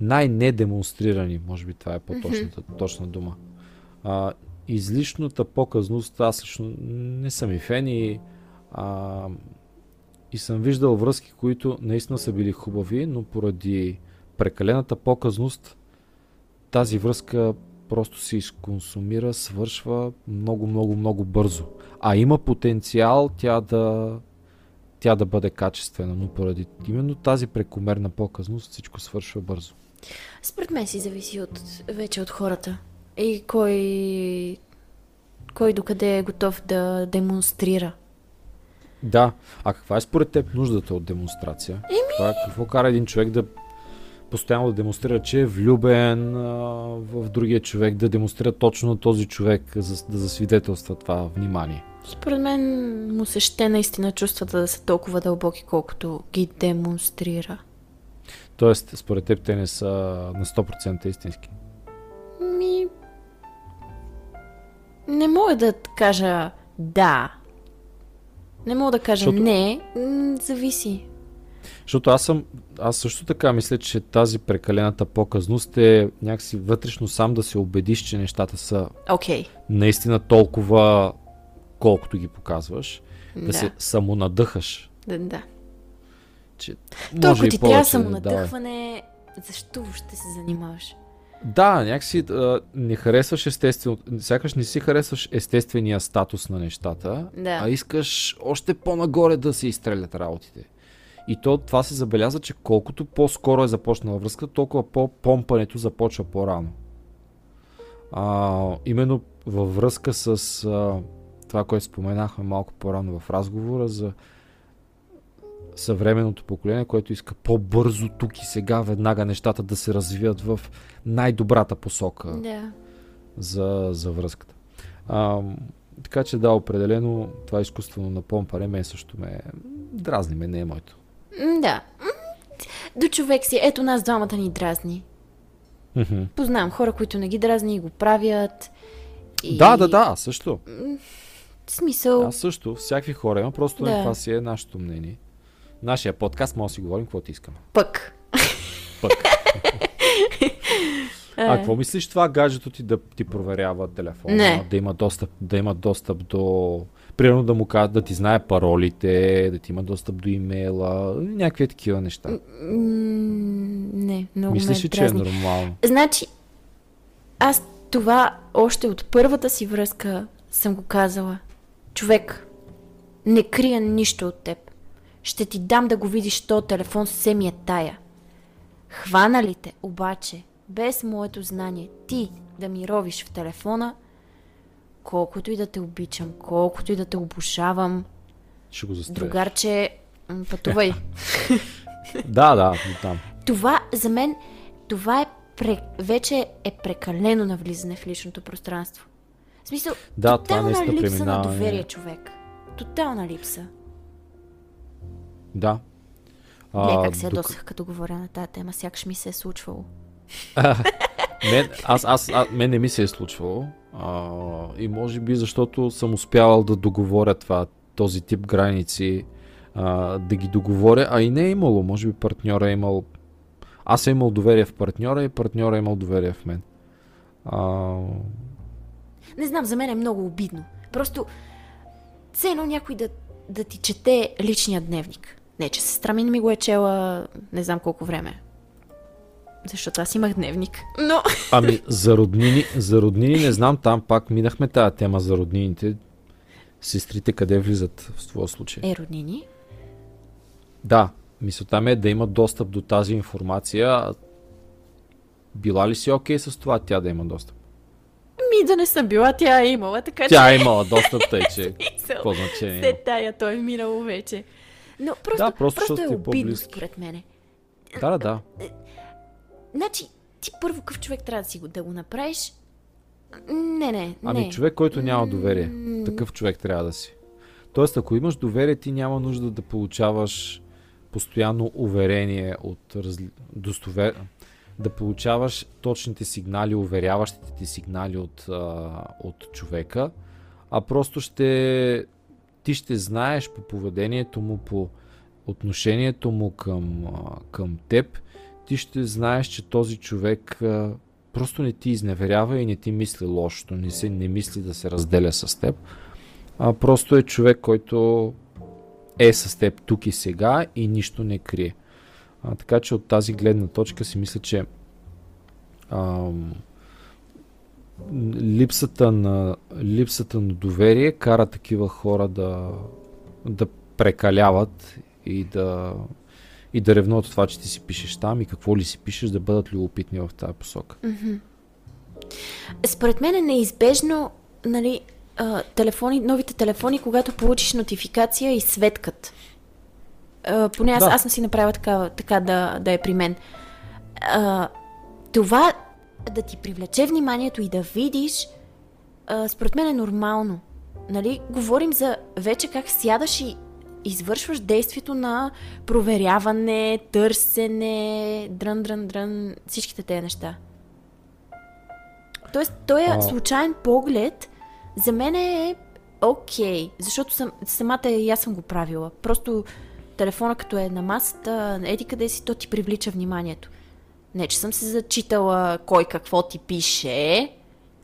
най-недемонстрирани, може би това е по-точната точна дума. А, излишната показност, аз лично не съм и фен и, а, и съм виждал връзки, които наистина са били хубави, но поради прекалената показност тази връзка просто се изконсумира, свършва много, много, много бързо. А има потенциал тя да, тя да бъде качествена, но поради именно тази прекомерна показност всичко свършва бързо. Според мен си зависи от, вече от хората. И кой, кой докъде е готов да демонстрира. Да. А каква е според теб нуждата от демонстрация? Еми... Това, какво кара един човек да постоянно да демонстрира, че е влюбен а, в другия човек, да демонстрира точно този човек, за, да засвидетелства това внимание? Според мен му се ще наистина чувствата да са толкова дълбоки, колкото ги демонстрира. Тоест, според теб те не са на 100% истински? Ми... Не мога да кажа да. Не мога да кажа Защото- не. Зависи. Защото аз съм, аз също така мисля, че тази прекалената показност е някакси вътрешно сам да се убедиш, че нещата са Окей. наистина толкова колкото ги показваш, да, Да. се самонадъхаш. да, да. Че Толкова ти трябва самонадъхване. Защо въобще се занимаваш? Да, някакси а, не харесваш естествено, сякаш не си харесваш естествения статус на нещата, Да. а искаш още по-нагоре да се изстрелят работите. И то, това се забеляза, че колкото по-скоро е започнала връзка, толкова по-помпането започва по-рано. А, именно във връзка с а, това, което споменахме малко по-рано в разговора за съвременното поколение, което иска по-бързо тук и сега веднага нещата да се развият в най-добрата посока Да. за, за връзката. А, така че да, определено това изкуствено напомпане мен също ме дразни, ме не е моето. М, Да. До човек си. Ето нас двамата ни дразни. Мгм. Познавам хора, които не ги дразни и го правят. И... Да, да, да, също. В смисъл. Аз също. Всякакви хора има, просто Да. да. това си е нашето мнение. Нашия подкаст може да си говорим каквото искаме. Пък. Пък. а Е. какво мислиш това гаджето ти да ти проверява телефона, Не. да има достъп, да има достъп до примерно да му кажат да ти знае паролите, да ти има достъп до имейла, някакви такива неща. Не, много Мислиш ме ли, че е нормално? Значи, аз това още от първата си връзка съм го казала. Човек, не крия нищо от теб. Ще ти дам да го видиш, то телефон се ми е тая. Хвана ли те, обаче, без моето знание, ти да ми ровиш в телефона, колкото и да те обичам, колкото и да те обожавам, Ще го застреля. другарче, пътувай. Да, да, там. Това за мен, това е пре, вече е прекалено навлизане в личното пространство. В смисъл, Да, това тотална наистина липса на доверие, човек. Тотална липса. Да. Гледай как се док- ядосах, като говоря на тази тема, сякаш ми се е случвало. мен, аз, аз, а, мен не ми се е случвало. А, и може би защото съм успявал да договоря това, този тип граници, а, да ги договоря, а и не е имало. Може би партньора е имал. Аз съм имал доверие в партньора и партньора е имал доверие в мен. А, Не знам, за мен е много обидно. Просто, все едно някой да, да ти чете личния дневник. Не, че сестра ми не ми го е чела не знам колко време. Защото аз имах дневник. Но... ами, за роднини, за роднини не знам, там пак минахме тази тема за роднините. Сестрите къде влизат в твоя случай? Е, роднини? Да, мисълта ми е да има достъп до тази информация. Била ли си окей с това тя да има достъп? Ми да не съм била, тя е имала, така Тя е имала достъп, тъй че че... какво значение има? След тая, той е минало вече. Но просто, Да, просто просто е ти е обидно, според мене. Да, да, да. Значи, ти първо какъв човек трябва да си го, да го направиш, Не, не, Ами не. човек, който няма доверие. Такъв човек трябва да си. Тоест, ако имаш доверие, ти няма нужда да получаваш постоянно уверение от разли... достовер... да получаваш точните сигнали, уверяващите ти сигнали от, а, от човека, а просто ще ти ще знаеш по поведението му, по отношението му към, а, към теб, ти ще знаеш, че този човек просто не ти изневерява и не ти мисли лошото, не, се, не мисли да се разделя с теб, а просто е човек, който е с теб тук и сега и нищо не крие. А, така че от тази гледна точка си мисля, че ам, липсата, на, липсата на доверие кара такива хора да, да прекаляват и да, и да ревнуват от това, че ти си пишеш там и какво ли си пишеш, да бъдат любопитни в тази посока. Според мен е неизбежно, нали, а, телефони, новите телефони, когато получиш нотификация и светкат. А, поне аз, Да. аз съм си направила така, така да, да е при мен. А, това да ти привлече вниманието и да видиш, а, според мен е нормално. Нали? Говорим за вече как сядаш и извършваш действието на проверяване, търсене, дрън, дрън, дрън, всичките тези неща. Тоест, този А. случайен поглед за мен е окей, защото съм, самата и аз съм го правила. Просто телефона като е на масата, еди къде си, то ти привлича вниманието. Не, че съм се зачитала кой какво ти пише.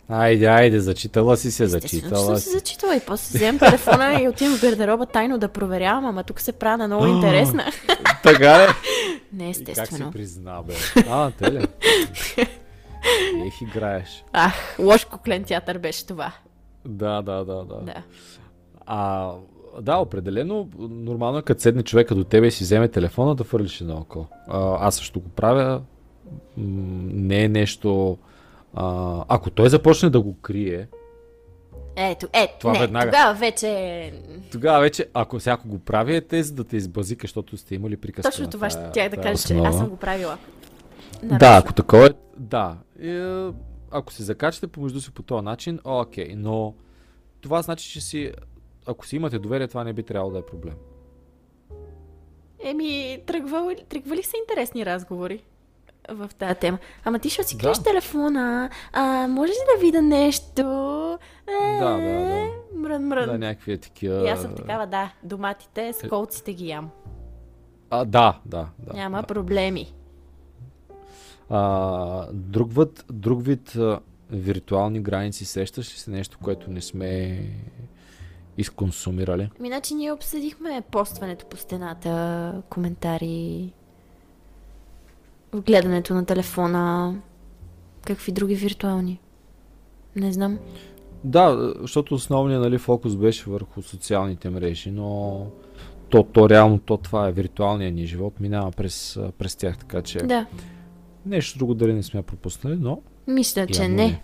Айде, айде, зачитала си се, Естествено, зачитала съм си. се зачитала и после вземам телефона и отивам в гардероба тайно да проверявам, ама тук се правя на много интересна. Така е. Не, И как си естествено. призна, бе? А, те ли? Ех, играеш. Ах, лош куклен театър беше това. Да, да, да, да. Да. А, да, определено, нормално е като седне човека до тебе и си вземе телефона да фърлиш едно око. А, аз също го правя. М, Не е нещо... А, ако той започне да го крие, Ето, е, Това не, веднага. тогава вече... тогава вече, ако всяко го прави, е тези да те избазика, защото сте имали приказка. Точно това ще тях да тая кажа, че аз съм го правила. Да, Нарочно. ако такова е, да. Е, ако се закачате помежду си по този начин, окей, но това значи, че си, ако си имате доверие, това не би трябвало да е проблем. Еми, тръгвали, тръгвали са интересни разговори в тази тема. Ама ти ще си Да. криеш телефона, а може ли да видя нещо? Е, Да, да, да. Мрън, мрън. Да, някакви е такива... И аз съм такава, да, доматите, с колците ги ям. А, да, да, да. Няма да. проблеми. А, друг вид, друг вид а, виртуални граници сещаш ли се нещо, което не сме изконсумирали? Ами, значи ние обсъдихме постването по стената, коментари, гледането на телефона, какви други виртуални. Не знам. Да, защото основният нали, фокус беше върху социалните мрежи, но то, то реално то това е виртуалният ни живот, минава през, през тях, така че Да, нещо друго дали не сме пропуснали, но мисля, че явно не.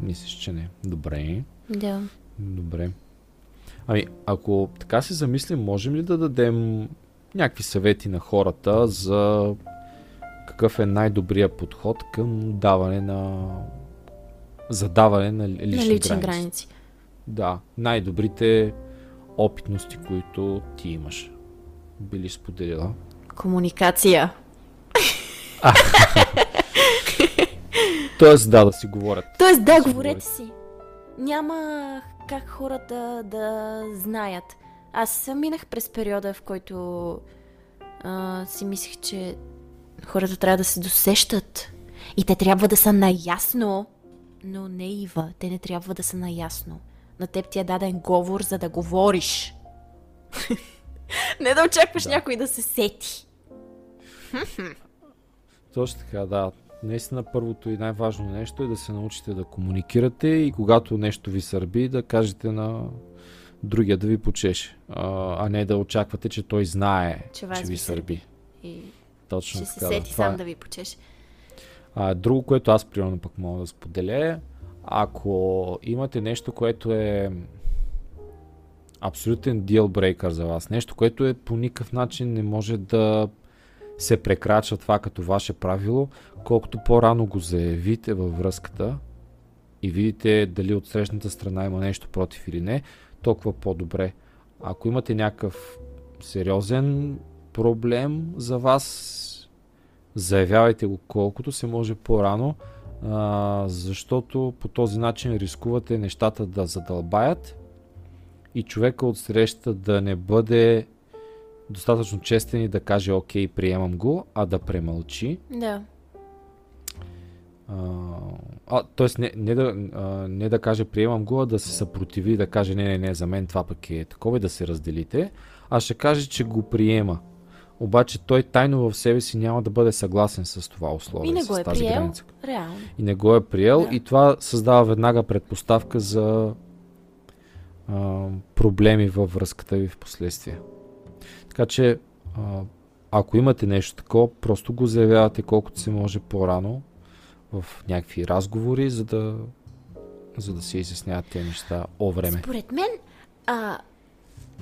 Мислиш, че не. Добре, Да. добре. Ами, ако така се замислим, можем ли да дадем някакви съвети на хората за какъв е най-добрият подход към даване на задаване на лични, на лични граници? граници. Да, най-добрите опитности, които ти имаш. Били споделила. Комуникация. Тоест, да, да си говорят. Тоест, да, си говорете си. Няма как хората да знаят. Аз минах през периода, в който а, си мислех, че хората трябва да се досещат. И те трябва да са наясно. Но не, Ива, те не трябва да са наясно. На теб ти е даден говор, за да говориш. не да очакваш Да. някой да се сети. Точно така, да. Наистина първото и най-важно нещо е да се научите да комуникирате и когато нещо ви сърби, да кажете на другия да ви почеше. А, не да очаквате, че той знае, Че че, ви сърби. И Точно ще се така. сети Това сам е. да ви почеше. А, друго, което аз примерно пък мога да споделя е, ако имате нещо, което е абсолютен деалбрейкър за вас, нещо, което е по никакъв начин не може да се прекрачва това като ваше правило, колкото по-рано го заявите във връзката, и видите дали от срещната страна има нещо против или не, толкова по-добре. Ако имате някакъв сериозен проблем за вас, заявявайте го колкото се може по-рано, защото по този начин рискувате нещата да задълбаят и човека от среща да не бъде достатъчно честен и да каже окей, приемам го, а да премълчи. Да. А т.е. Не, не, да, а, не да каже приемам го, а да се съпротиви, да каже не, не, не, за мен това пък е такова и да се разделите, а ще каже, че го приема. Обаче той тайно в себе си няма да бъде съгласен с това условие. И не го с е тази приел. граница. Реално. И не го е приел Да. и това създава веднага предпоставка за а, проблеми във връзката ви в последствие. Така че, а, ако имате нещо такова, просто го заявявате колкото се може по-рано в някакви разговори, за да, за да се изясняват тези неща о време. Според мен, а,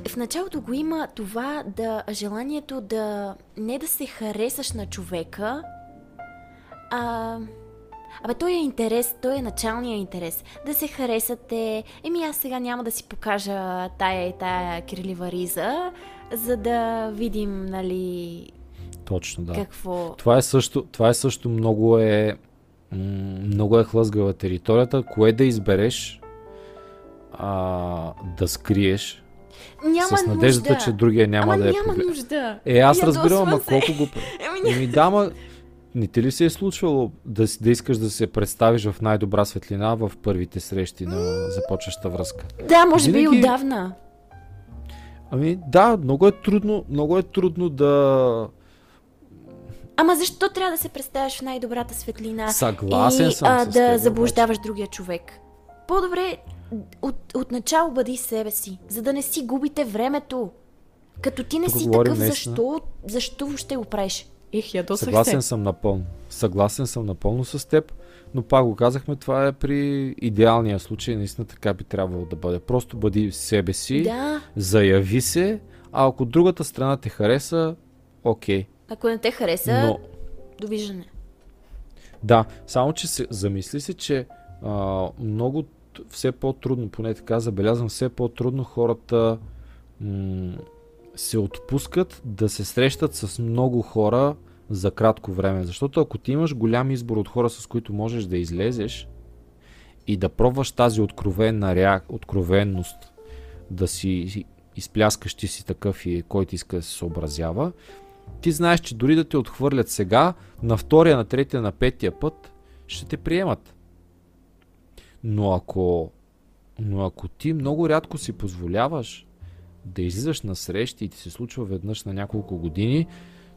в началото го има това да желанието да не да се харесаш на човека, а Абе, той е интерес, той е началния интерес. Да се харесате. Еми, аз сега няма да си покажа тая и тая кирлива риза, за да видим, нали, Точно, да. какво... Това е също, това е също много е много е хлъзгава територията, кое да избереш а, да скриеш Няма с надеждата, нужда. че другия няма Ама да е няма проблем. нужда. Е, аз разбирам, ама колко го... Еми, Еми да, ма, не ти ли се е случвало да, да искаш да се представиш в най-добра светлина в първите срещи на започваща връзка? Да, може би и Винаги- отдавна. Ами да, много е трудно, много е трудно да... Ама защо трябва да се представяш в най-добрата светлина? Съгласен и съм а, с да теб, заблуждаваш другия човек. По-добре от, от начало бъди себе си, за да не си губите времето. Като ти не Тук си такъв, наистина. защо, защо въобще го правиш? Ех, ядосвах Съгласен се. съм напълно. Съгласен съм напълно с теб, но пак го казахме, това е при идеалния случай, наистина така би трябвало да бъде. Просто бъди себе си, Да, заяви се, а ако другата страна те хареса, окей. ако не те хареса, Но довиждане. да, само че се, замисли се, че а, много все по-трудно, поне така забелязвам, все по-трудно хората м- се отпускат да се срещат с много хора за кратко време. Защото ако ти имаш голям избор от хора, с които можеш да излезеш и да пробваш тази откровенна реак... откровенност, да си изпляскаш ти си такъв и който иска да се съобразява, ти знаеш, че дори да те отхвърлят сега, на втория, на третия, на петия път ще те приемат. Но ако, но ако ти много рядко си позволяваш да излизаш на срещи и ти се случва веднъж на няколко години,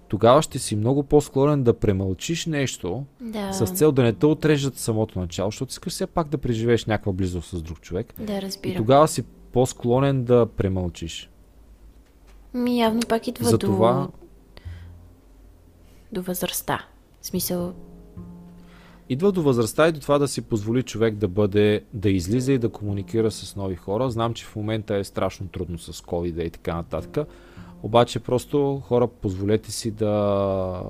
тогава ще си много по-склонен да премълчиш нещо Да, с цел да не те отрежат самото начало, защото искаш все пак да преживееш някаква близост с друг човек. да, И разбирам. тогава си по-склонен да премълчиш. Ми явно пак идва Затова до, до възрастта. В смисъл, идва до възрастта и до това да си позволи човек да бъде, да излиза и да комуникира с нови хора. Знам, че в момента е страшно трудно с covid и така нататък. Обаче просто хора, позволете си да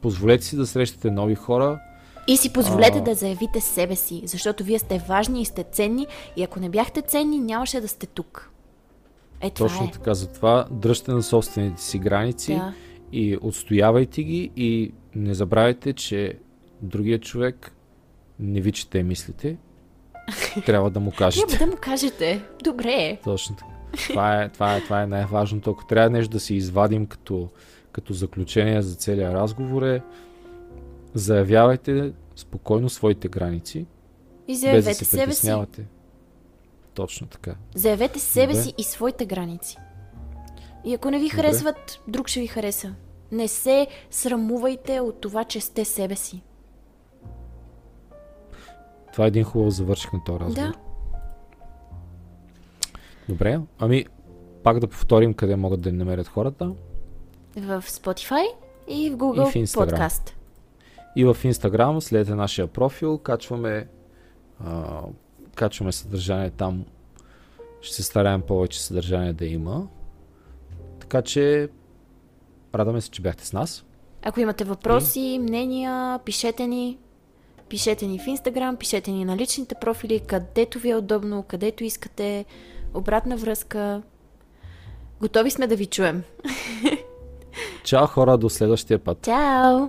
позволете си да срещате нови хора. И си позволете А. да заявите себе си, защото вие сте важни и сте ценни и ако не бяхте ценни, нямаше да сте тук. Е, Точно е. така, затова дръжте на собствените си граници Да. и отстоявайте ги и не забравяйте, че другият човек не ви чете мислите. Трябва да му кажете. Трябва да му кажете. Добре. Точно така. Това е, това е, това е най-важното. Ако трябва нещо да си извадим като, като заключение за целия разговор е заявявайте спокойно своите граници, И без да заявете се себе си. Точно така. Заявете себе Добре. си и своите граници. И ако не ви Добре. харесват, друг ще ви хареса. Не се срамувайте от това, че сте себе си. Това е един хубав завършик на този разговор. Да. Добре, ами пак да повторим къде могат да ни намерят хората. В Spotify и в Google И в Instagram. Podcast. И в Instagram, след нашия профил, качваме, а, качваме съдържание там. Ще се стараем повече съдържание да има. Така че, радваме се, че бяхте с нас. Ако имате въпроси, мнения, пишете ни. Пишете ни в Инстаграм, пишете ни на личните профили, където ви е удобно, където искате, обратна връзка. Готови сме да ви чуем. Чао хора, до следващия път. Чао!